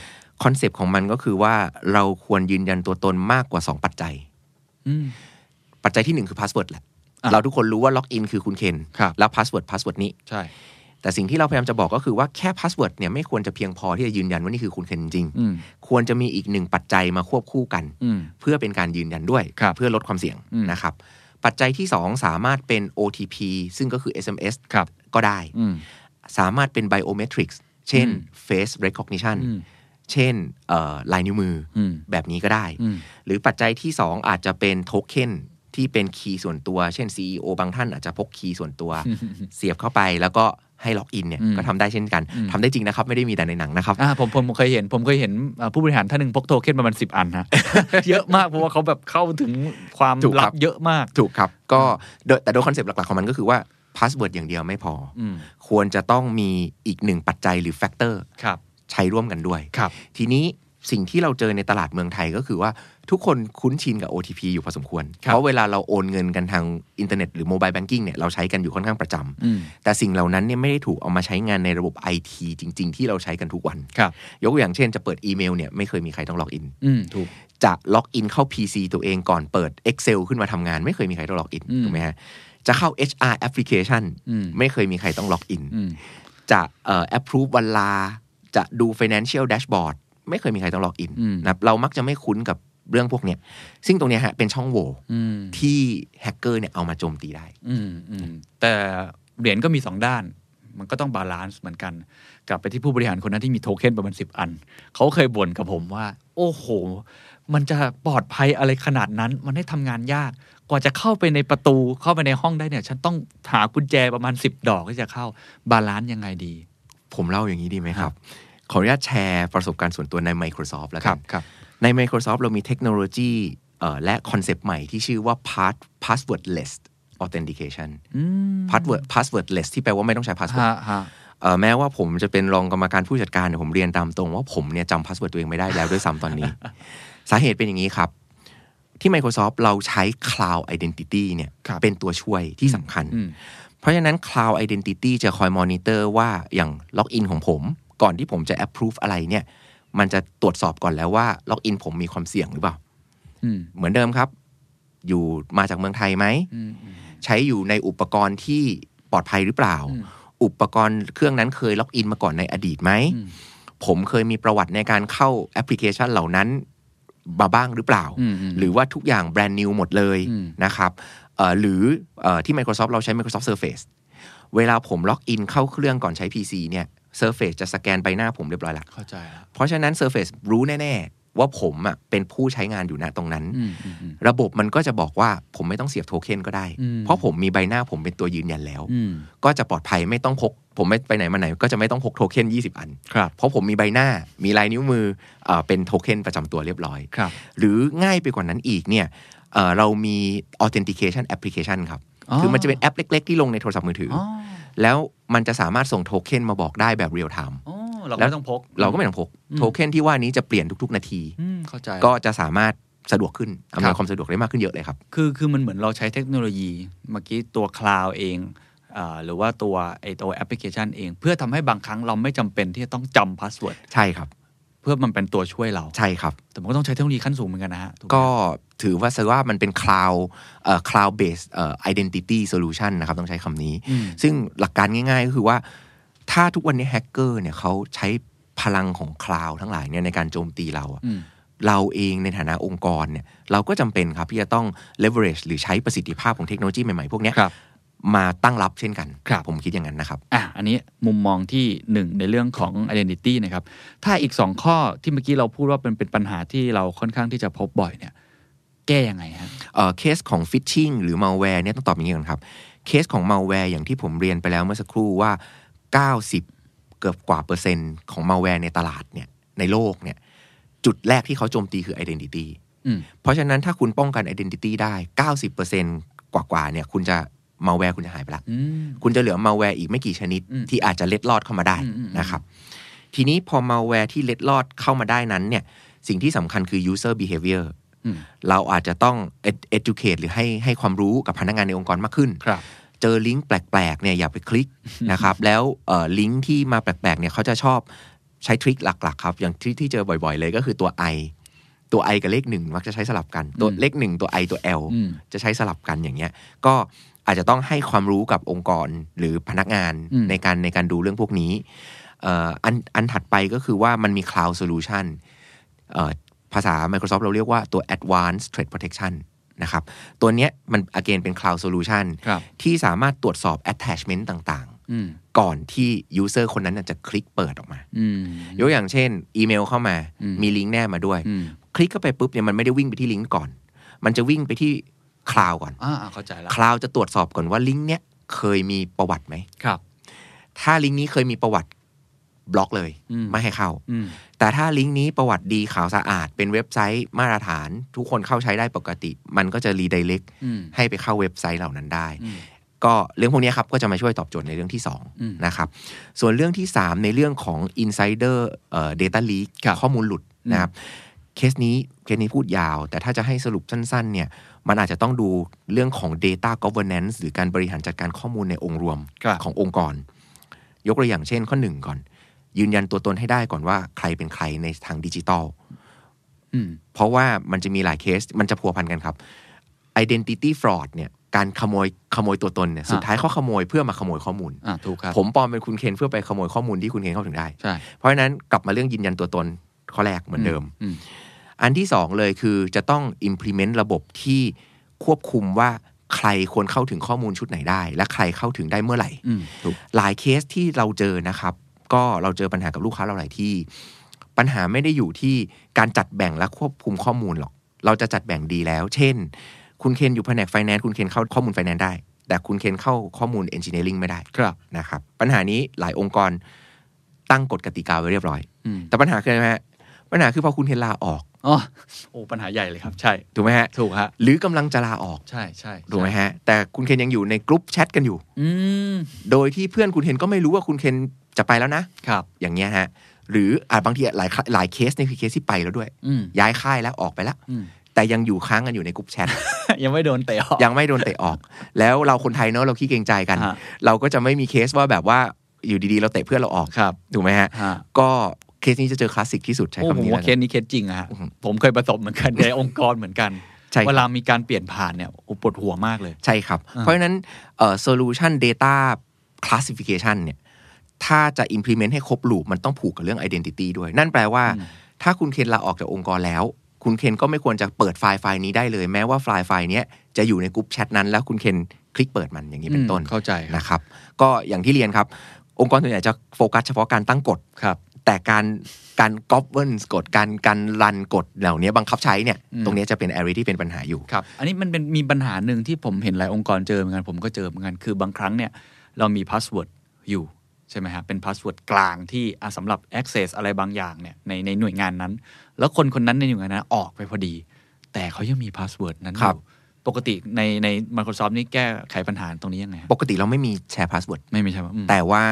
concept ของมันก็คือว่าเราควรยืนยันตัวตนมากกว่า 2 ปัจจัยอืมปัจจัยที่1คือ password แหละอะเราทุกคนรู้ว่าล็อกอินคือคุณเคนครับแล้ว password password นี้ใช่ แต่สิ่งที่เราพยายามจะบอกก็คือว่าแค่ password เนี่ยไม่ควรจะเพียงพอที่จะยืนยันว่านี่คือคุณเคนจริงอืมๆควรจะมีอีกหนึ่งปัจจัยมาควบคู่กันอืมเพื่อเป็นการยืนยันด้วยครับเพื่อลดความเสี่ยงอืมนะครับ ปัจจัยที่ 2 สามารถเป็น OTP ซึ่งก็คือ SMS ครับ ก็ได้อืมสามารถเป็น biometrics เช่นอืม face recognition อืมเช่นเอ่อลายนิ้วมือออืมแบบนี้ก็ได้อืมหรือปัจจัยที่ 2 อาจจะเป็นโทเค็นที่เป็น key ส่วนตัว เช่น CEO บางท่านอาจจะพก key ส่วนตัว เสียบเข้าไปแล้วก็ให้ล็อกอินเนี่ยอืมก็ทำได้เช่นกันอืมทำได้จริงนะครับ ไม่ได้มีแต่ในหนังนะครับอ่าผมผมผมเคยเห็น ผมเคยเห็นอ่าผู้บริหารท่านหนึ่งพกโทเค็นประมาณสิบอันฮะเยอะมากเพราะว่าเขาแบบเข้าถึงความลับถูกครับเยอะมากถูกครับ ก็โดยแต่โดย concept หลักๆของมันก็คือว่า password อย่างเดียวไม่พอออืมควรจะต้องมีอีกหนึ่งปัจจัยหรือ factor ครับใช้ร่วมกันด้วยครับทีนี้สิ่งที่เราเจอในตลาดเมืองไทยก็คือว่าทุกคนคุ้นชินกับ OTP อยู่พอสมควรครับเพราะเวลาเราโอนเงินกันทางอินเทอร์เน็ตหรือ mobile banking เนี่ยเราใช้กันอยู่ค่อนข้างประจำอืมแต่สิ่งเหล่านั้นเนี่ยไม่ได้ถูกเอามาใช้งานในระบบ IT จริง ๆ ที่เราใช้กันทุกวันครับยกตัวอย่างเช่นจะเปิดอีเมลเนี่ยไม่เคยมีใครต้องล็อกอินอืมถูกจะล็อกอินเข้า PC ตัวเองก่อนเปิด Excel ขึ้นมาทำงาน ไม่เคยมีใครต้องล็อกอินอืมถูกไหมฮะ จะเข้า HR application อืมไม่เคยมีใครต้องล็อกอินอืมจะเอ่อ approve วันลา จะดู financial dashboard ไม่เคยมีใครต้องล็อกอินอืมนะครับเรามักจะไม่คุ้นกับเรื่องพวกเนี้ย ซึ่งตรงเนี้ยฮะเป็นช่องโหว่อืมที่แฮกเกอร์เนี่ยเอามาโจมตีได้อืมอืมแต่เหรียญก็มีสองด้าน มันก็ต้อง balance เหมือนกัน กลับไปที่ผู้บริหารคนนั้นที่มีโทเค็นประมาณสิบอัน เขาเคยบ่นกับผมว่า โอ้โห มันจะปลอดภัยอะไรขนาดนั้น มันให้ทำงานยาก กว่าจะเข้าไปในประตูเข้าไปในห้องได้เนี่ย ฉันต้องหากุญแจประมาณสิบดอกที่จะเข้า balance ยังไงดี ผมเล่าอย่างนี้ดีไหมครับ ขออนุญาตแชร์ประสบการณ์ส่วนตัวใน Microsoft แล้วกันครับใน Microsoft เรามีเทคโนโลยีเอ่อและ concept ใหม่ที่ชื่อว่า Pass passwordless authentication อืม password passwordless ที่แปลว่าไม่ต้องใช้ password ฮะฮะเอ่อแม้ว่าผมจะเป็นรองกรรมการผู้จัดการเนี่ยผมเรียนตามตรงว่าผมเนี่ยจำ password ตัวเองไม่ได้แล้วด้วยซ้ำตอนนี้ สาเหตุเป็นอย่างนี้ครับ ที่ Microsoft เราใช้ Cloud Identity เนี่ยครับเป็นตัวช่วยที่สำคัญอืมเพราะฉะนั้น Cloud Identity จะคอยมอนิเตอร์ว่าอย่างล็อกอินของผม ก่อนที่ผมจะ approve อะไรเนี่ยมันจะตรวจสอบก่อนแล้วว่าล็อกอินผมมีความเสี่ยงหรือเปล่าอืมเหมือนเดิมครับ อยู่มาจากเมืองไทยไหมอืมอืมใช้อยู่ในอุปกรณ์ที่ปลอดภัยหรือเปล่าอืมอุปกรณ์เครื่องนั้นเคยล็อกอินมาก่อนในอดีตไหมอืมผมเคยมีประวัติในการเข้าแอปพลิเคชันเหล่านั้น มาบ้างหรือเปล่าอืมอืมหรือว่าทุกอย่าง brand new หมดเลยอืมนะครับเอ่อหรือเออที่ Microsoft เราใช้ Microsoft Surface เวลาผมล็อกอินเข้าเครื่องก่อนใช้ PC เนี่ย Surface จะสแกนใบหน้าผมเรียบร้อยแล้วเข้าใจแล้วเพราะฉะนั้น Surface รู้แน่ ๆ ว่าผมอะเป็นผู้ใช้งานอยู่ณตรงนั้นอืมอืมอืมระบบมันก็จะบอกว่าผมไม่ต้องเสียบโทเค็นก็ได้อืมเพราะผมมีใบหน้าผมเป็นตัวยืนยันแล้วอืมก็จะปลอดภัยไม่ต้องพก ผมไม่ไปไหนมาไหน ก็จะไม่ต้องพกโทเค็น20 อันครับเพราะผมมีใบหน้ามีลายนิ้วมือเออเป็นโทเค็นประจำตัวเรียบร้อยครับหรือง่ายไปกว่านั้นอีกเนี่ยเอ่อเรามี authentication application ครับอ๋อคือมันจะเป็นแอปเล็ก ๆ ที่ลงในโทรศัพท์มือถือออ๋อแล้วมันจะสามารถส่งโทเค็นมาบอกได้แบบเรียลไทม์อ๋อ เราก็แล้วไม่ต้องพก เราก็ไม่ต้องพกอืมโทเค็นที่ว่านี้จะเปลี่ยนทุก ๆ นาทีอืมเข้าใจก็จะสามารถสะดวกขึ้นอำนครัวยบความสะดวกได้มากขึ้นเยอะเลยครับ คือคือมันเหมือนเราใช้เทคโนโลยีเมื่อกี้ตัว cloud เองอ่าหรือว่าตัวไอตัวแอปพลิเคชันเอง เพื่อทำให้บางครั้งเราไม่จำเป็นที่จะต้องจำ password ใช่ครับ เพื่อมันเป็นตัวช่วยเราใช่ครับ แต่มันก็ต้องใช้เทคโนโลยีขั้นสูงเหมือนกันนะฮะถูไหมก็ถือว่าซะว่ามันเป็น cloud เอ่อ cloud based เอ่อ identity solution นะครับ ต้องใช้คำนี้อืมซึ่งหลักการง่ายๆ ก็คือว่า ถ้าทุกวันนี้แฮกเกอร์เนี่ยเขาใช้พลังของคลาวทั้งหลายเนี่ยในการโจมตีเราอะอืมเราเองในฐานะองค์กรเนี่ยเราก็จำเป็นครับที่จะต้อง leverage หรือใช้ประสิทธิภาพของเทคโนโลยีใหม่ๆ พวกเนี้ยครับมาตั้งรับเช่นกันครับผมคิดอย่างนั้นนะครับอะอันนี้มุมมองที่หนึ่งในเรื่องของ identity นะครับ ถ้าอีกสองข้อที่เมื่อกี้เราพูดว่าเป็นเป็นปัญหาที่เราค่อนข้างที่จะพบบ่อยเนี่ย แก้ยังไงฮะเอ่อเคสของ phishing หรือ malware เนี่ยต้องตอบอย่างนี้ก่อนครับ เคสของ malware อย่างที่ผมเรียนไปแล้วเมื่อสักครู่ว่า 90 เกือบกว่าเปอร์เซ็นต์ของ malware ในตลาดเนี่ยในโลกเนี่ยจุดแรกที่เขาโจมตีคือ identity อืมเพราะฉะนั้นถ้าคุณป้องกัน identity ได้ 90%กว่าๆเนี่ยคุณจะ malware คุณจะหายไปละอืมคุณจะเหลือ malware อีกไม่กี่ชนิดอืมที่อาจจะเล็ดลอดเข้ามาได้อืมอืมอืมนะครับ ทีนี้พอ malware ที่เล็ดลอดเข้ามาได้นั้นเนี่ยสิ่งที่สำคัญคือ user behavior อืมเราอาจจะต้อง ed- educate หรือให้ให้ความรู้กับพนักงานในองค์กรมากขึ้นครับ เจอลิงก์แปลกๆเนี่ยอย่าไปคลิกนะครับแล้วเอ่อลิงก์ที่มาแปลกๆเนี่ยเขาจะชอบใช้ทริคหลักๆครับอย่างที่ที่เจอบ่อยๆเลยก็คือตัว i ตัว i กับเลขหนึ่งมักจะใช้สลับกันตัวอืมเลขหนึ่งตัว i ตัว l อืมจะใช้สลับกันอย่างเงี้ยก็อาจจะต้องให้ความรู้กับองค์กรหรือพนักงานอืมในการในการดูเรื่องพวกนี้เอ่ออันอันถัดไปก็คือว่ามันมี cloud solution เอ่อภาษา Microsoft เราเรียกว่าตัว advanced threat protection นะครับ ตัวเนี้ยมัน again เป็น cloud solution ครับที่สามารถตรวจสอบ attachment ต่างอืมๆก่อนที่ user คนนั้นนะจะคลิกเปิดออกมาอืมยกอย่างเช่น อีเมลเข้ามาอืมมีลิงก์แนบมาด้วยอืมคลิกเข้าไปปุ๊บเนี่ยมันไม่ได้วิ่งไปที่ลิงก์ก่อน มันจะวิ่งไปที่คลาวก่อนอ่าอ่าเข้าใจแล้วคลาวจะตรวจสอบก่อนว่าลิงก์เนี้ยเคยมีประวัติไหมครับ ถ้าลิงก์นี้เคยมีประวัติ บล็อกเลยอืมไม่ให้เข้าอืมแต่ถ้าลิงก์นี้ประวัติดีข่าวสะอาด เป็นเว็บไซต์มาตรฐาน ทุกคนเข้าใช้ได้ปกติ มันก็จะรีไดเ e กอืมให้ไปเข้าเว็บไซต์เหล่านั้นได้อืมก็เรื่องพวกนี้ครับก็จะมาช่วยตอบโจทย์ในเรื่องที่อืม2นะครับส่วนเรื่องที่ 3 ในเรื่องของ insider เอ่อ data leak ครับข้อมูลหลุดนะครับเคสนี้เคสนี้พูดยาว แต่ถ้าจะให้สรุปสั้น ๆ เนี่ย มันอาจจะต้องดูเรื่องของ data governance หรือการบริหารจัดการข้อมูลในองค์รวมครับขององค์กร ยกตัวอย่างเช่นข้อหนึ่งก่อน ยืนยันตัวตนให้ได้ก่อนว่าใครเป็นใครในทางดิจิตอลอืมเพราะว่ามันจะมีหลายเคสมันจะพัวพันกันครับ identity fraud เนี่ยการขโมยขโมยตัวตนเนี่ยสุดท้ายเขาขโมยเพื่อมาขโมยข้อมูลอ่าถูกครับผมปลอมเป็นคุณเคนเพื่อไปขโมยข้อมูลที่คุณเคนเข้าถึงได้ใช่เพราะฉะนั้นกลับมาเรื่องยืนยันตัวตนข้อแรกเหมือนเดิมอืมอันที่สองเลยคือจะต้อง implement ระบบที่ควบคุมว่าใครควรเข้าถึงข้อมูลชุดไหนได้ และใครเข้าถึงได้เมื่อไหร่อืมถูกหลายเคสที่เราเจอนะครับ ก็เราเจอปัญหากับลูกค้าเราหลายที่ ปัญหาไม่ได้อยู่ที่การจัดแบ่งและควบคุมข้อมูลหรอก เราจะจัดแบ่งดีแล้ว เช่น คุณเคนอยู่แผนกไฟแนนซ์คุณเคนเข้าข้อมูลไฟแนนซ์ได้ แต่คุณเคนเข้าข้อมูล engineering ไม่ได้ครับนะครับ ปัญหานี้หลายองค์กรตั้งกฎกติกาไว้เรียบร้อยอืมแต่ปัญหาคืออะไรไหมฮะปัญหาคือพอคุณเคนลาออก อ๋อโอ้ปัญหาใหญ่เลยครับ ใช่ ถูกไหมฮะ ถูกฮะ หรือกำลังจะลาออก ใช่ใช่ถูกไหมฮะ แต่คุณเคนยังอยู่ในกลุ่มแชทกันอยู่ อืมโดยที่เพื่อนคุณเคนก็ไม่รู้ว่าคุณเคนจะไปแล้วนะ ครับ อย่างเงี้ยฮะ หรืออาจบางทีหลายหลายเคสนี่คือเคสที่ไปแล้วด้วยอืมย้ายค่ายแล้วออกไปแล้วอืมแต่ยังอยู่ค้างกันอยู่ในกลุ่มแชท ยังไม่โดนเตะออก ยังไม่โดนเตะออก แล้วเราคนไทยเนอะเราขี้เกรงใจกันฮะเราก็จะไม่มีเคสว่าแบบว่าอยู่ดีๆ เราเตะเพื่อนเราออกครับถูกไหมฮะฮะก็ เคสนี้จะเจอคลาสสิกที่สุดใช้คำนี้แล้วเคสนี้เคสจริงอะฮะอือฮึผมเคยประสบเหมือนกันในองค์กรเหมือนกันใช่ครับเวลามีการเปลี่ยนผ่านเนี่ยโอ้ปวดหัวมากเลย ใช่ครับอ่าเพราะฉะนั้นเอ่อ solution data classification เนี่ยถ้าจะ implement ให้ครบลูปมันต้องผูกกับเรื่อง identity ด้วย นั่นแปลว่า ถ้าคุณเคนลาออกจากองค์กรแล้ว คุณเคนก็ไม่ควรจะเปิดไฟล์ไฟล์นี้ได้เลย แม้ว่าไฟล์ไฟล์เนี้ยจะอยู่ในกลุ่มแชทนั้น แล้วคุณเคนคลิกเปิดมันอย่างนี้เป็นต้นอืมเข้าใจครับนะครับ ก็อย่างที่เรียนครับ องค์กรส่วนใหญ่จะโฟกัสเฉพาะการตั้งกฎครับ แต่การการ govern กฎการการรันกฎเหล่านี้บังคับใช้เนี่ยอืมตรงเนี้ยจะเป็area ที่เป็นปัญหาอยู่ครับ อันนี้มันเป็นมีปัญหาหนึ่งที่ผมเห็นหลายองค์กรเจอเหมือนกันผมก็เจอเหมือนกันคือบางครั้งเนี่ยเรามี password อยู่ใช่ไหมครับเป็น password กลางที่อะสำหรับ access อะไรบางอย่างเนี่ยในในหน่วยงานนั้น แล้วคนคนนั้นในหน่วยงานนั้นออกไปพอดี แต่เขายังมี password นั้นอยู่ครับปกติในใน Microsoft นี่แก้ไขปัญหาตรงนี้ยังไงครับปกติเราไม่มีแชร์ passwordไม่ไม่ใช่ว่าอืมแต่ว่า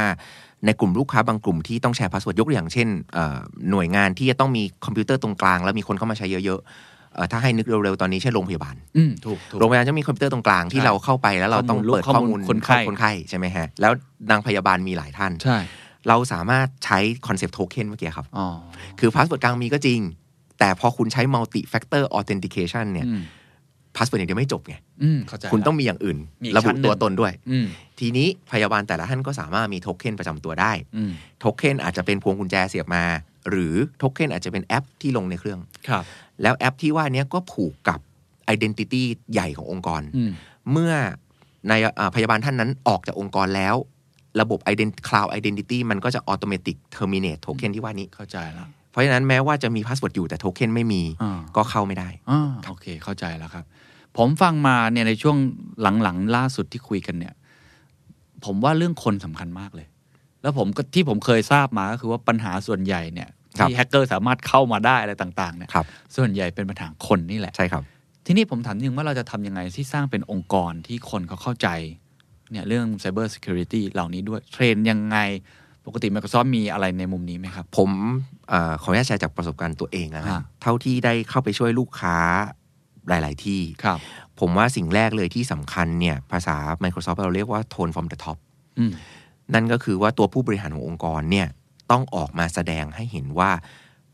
ในกลุ่มลูกค้าบางกลุ่มที่ต้องแชร์พาสเวิร์ดยกตัวอย่างเช่นเอ่อหน่วยงานที่จะต้องมีคอมพิวเตอร์ตรงกลาง แล้วมีคนเข้ามาใช้เยอะๆเอ่อถ้าให้นึกเร็วๆตอนนี้เช่นโรงพยาบาลอืมถูกถูกโรงพยาบาลจะมีคอมพิวเตอร์ตรงกลางที่ใช่เราเข้าไปแล้วเราต้องเปิดข้อมูลคนไข้ข้อมูลคนไข้ใช่ไหมฮะแล้วนางพยาบาลมีหลายท่านใช่เราสามารถใช้ concept โทเค็นเมื่อกี้ครับอ๋อคือ password กลางมีก็จริง แต่พอคุณใช้ multi factor authentication เนี่ยอืม password อย่างเดียวไม่จบไงอืมเข้าใจคุณละต้องมีอย่างอื่นมีอีกระบุชั้นหนึ่งตัวตนด้วยอืม ทีนี้พยาบาลแต่ละท่านก็สามารถมีโทเค็นประจำตัวได้อืมโทเค็นอาจจะเป็นพวงกุญแจเสียบมา หรือโทเค็นอาจจะเป็นแอปที่ลงในเครื่องครับ แล้วแอปที่ว่าเนี้ยก็ผูกกับ Identity ใหญ่ขององค์กรอืมเมื่อในอ่าพยาบาลท่านนั้นออกจากองค์กรแล้ว ระบบ Ident Cloud Identity มันก็จะ Automatic Terminate โทเค็นที่ว่านี้เข้าใจแล้วเพราะฉะนั้นแม้ว่าจะมี password อยู่แต่โทเค็นไม่มีอ่าก็เข้าไม่ได้อ่าโอเคเข้าใจแล้วครับ ผมฟังมาเนี่ยในช่วงหลังๆล่าสุดที่คุยกันเนี่ย ผมว่าเรื่องคนสำคัญมากเลย แล้วผมก็ที่ผมเคยทราบมาก็คือว่าปัญหาส่วนใหญ่เนี่ยครับที่แฮกเกอร์สามารถเข้ามาได้อะไรต่างๆเนี่ยครับส่วนใหญ่เป็นปัญหาคนนี่แหละใช่ครับ ทีนี้ผมถามนิดนึงว่าเราจะทำยังไงที่สร้างเป็นองค์กรที่คนเขาเข้าใจเนี่ยเรื่อง Cyber Security เหล่านี้ด้วยเทรนยังไงปกติ Microsoft มีอะไรในมุมนี้ไหมครับ ผมเออขออนุญาตแชร์จากประสบการณ์ตัวเองนะครัฮะบเท่าที่ได้เข้าไปช่วยลูกค้าหลาย ๆ ที่ครับ ผมว่าสิ่งแรกเลยที่สำคัญเนี่ยภาษา Microsoft เราเรียกว่า tone from the top อืมนั่นก็คือว่าตัวผู้บริหารขององค์กรเนี่ยต้องออกมาแสดงให้เห็นว่า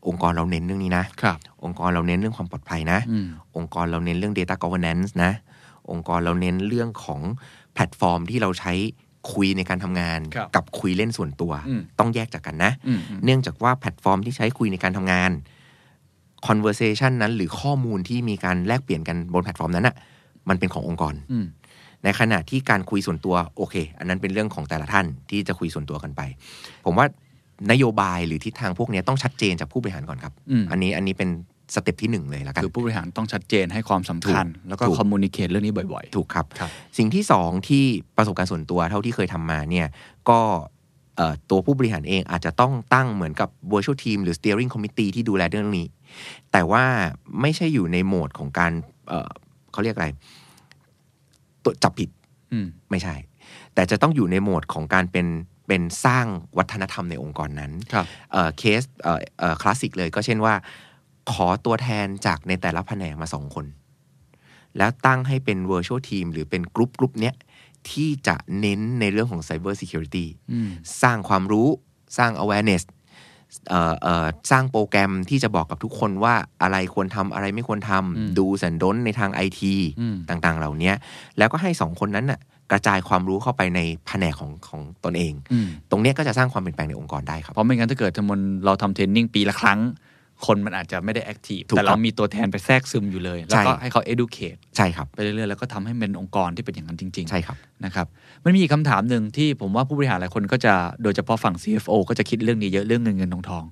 องค์กรเราเน้นเรื่องนี้นะครับ องค์กรเราเน้นเรื่องความปลอดภัยนะอืมองค์กรเราเน้นเรื่อง Data Governance นะ องค์กรเราเน้นเรื่องของแพลตฟอร์มที่เราใช้คุยในการทำงานครับกับคุยเล่นส่วนตัวอืมต้องแยกจากกันนะอืมอืมเนื่องจากว่าแพลตฟอร์มที่ใช้คุยในการทำงาน conversation นั้น หรือข้อมูลที่มีการแลกเปลี่ยนกันบนแพลตฟอร์มนั้นอะมันเป็นขององค์กรอืมในขณะที่การคุยส่วนตัวโอเค อันนั้นเป็นเรื่องของแต่ละท่านที่จะคุยส่วนตัวกันไป ผมว่านโยบายหรือทิศทางพวกนี้ต้องชัดเจนจากผู้บริหารก่อนครับอืมอันนี้อันนี้เป็นสเต็ปที่หนึ่งเลยละกันคือผู้บริหารต้องชัดเจนให้ความสำคัญถูกแล้วก็ถูก communicate เรื่องนี้บ่อยถูกครับครับสิ่งที่สองที่ประสบการณ์ส่วนตัวเท่าที่เคยทำมาเนี่ยก็เอ่อตัวผู้บริหารเองอาจจะต้องตั้งเหมือนกับ virtual team หรือ steering committee ที่ดูแลเรื่องนี้ แต่ว่าไม่ใช่อยู่ในโหมดของการเอ่อเขาเรียกอะไรตัวจับผิดๆอืมไม่ใช่ แต่จะต้องอยู่ในโหมดของการเป็นเป็นสร้างวัฒนธรรมในองค์กรนั้นครับเอ่อเคสเอ่อเอ่อคลาสสิกเลยก็เช่นว่า ขอตัวแทนจากในแต่ละแผนกมาสองคน แล้วตั้งให้เป็น virtual team หรือเป็นกรุ๊ปกรุ๊ปเนี้ยที่จะเน้นในเรื่องของ cyber security อืมสร้างความรู้สร้าง awareness เอ่อเอ่อ สร้างโปรแกรมที่จะบอกกับทุกคนว่าอะไรควรทำอะไรไม่ควรทอืมำดูสันดนในทางไอทีอืมต่างๆ เหล่านี้แล้วก็ให้สองคนนั้นน่ะกระจายความรู้เข้าไปในแผนกของของตนเองอืมตรงเนี้ยก็จะสร้างความเปลี่ยนแปลงในองค์กรได้ครับ เพราะไม่งั้นถ้าเกิดสมมติเราทำเทรนนิ่งปีละครั้ง คนมันอาจจะไม่ได้แอคทีฟถูกแต่เราครับมีตัวแทนไปแทรกซึมอยู่เลย แล้วก็ใช่ให้เขา educate ใช่ครับไปเรื่อยๆแล้วก็ทำให้เป็นองค์กรที่เป็นอย่างนั้นจริง ๆ ใช่ครับนะครับมันมีอีกคำถามหนึ่งที่ผมว่าผู้บริหารหลายคนก็จะโดยเฉพาะฝั่ง CFO ก็จะคิดเรื่องนี้เยอะเรื่องเงินเงินทองทอง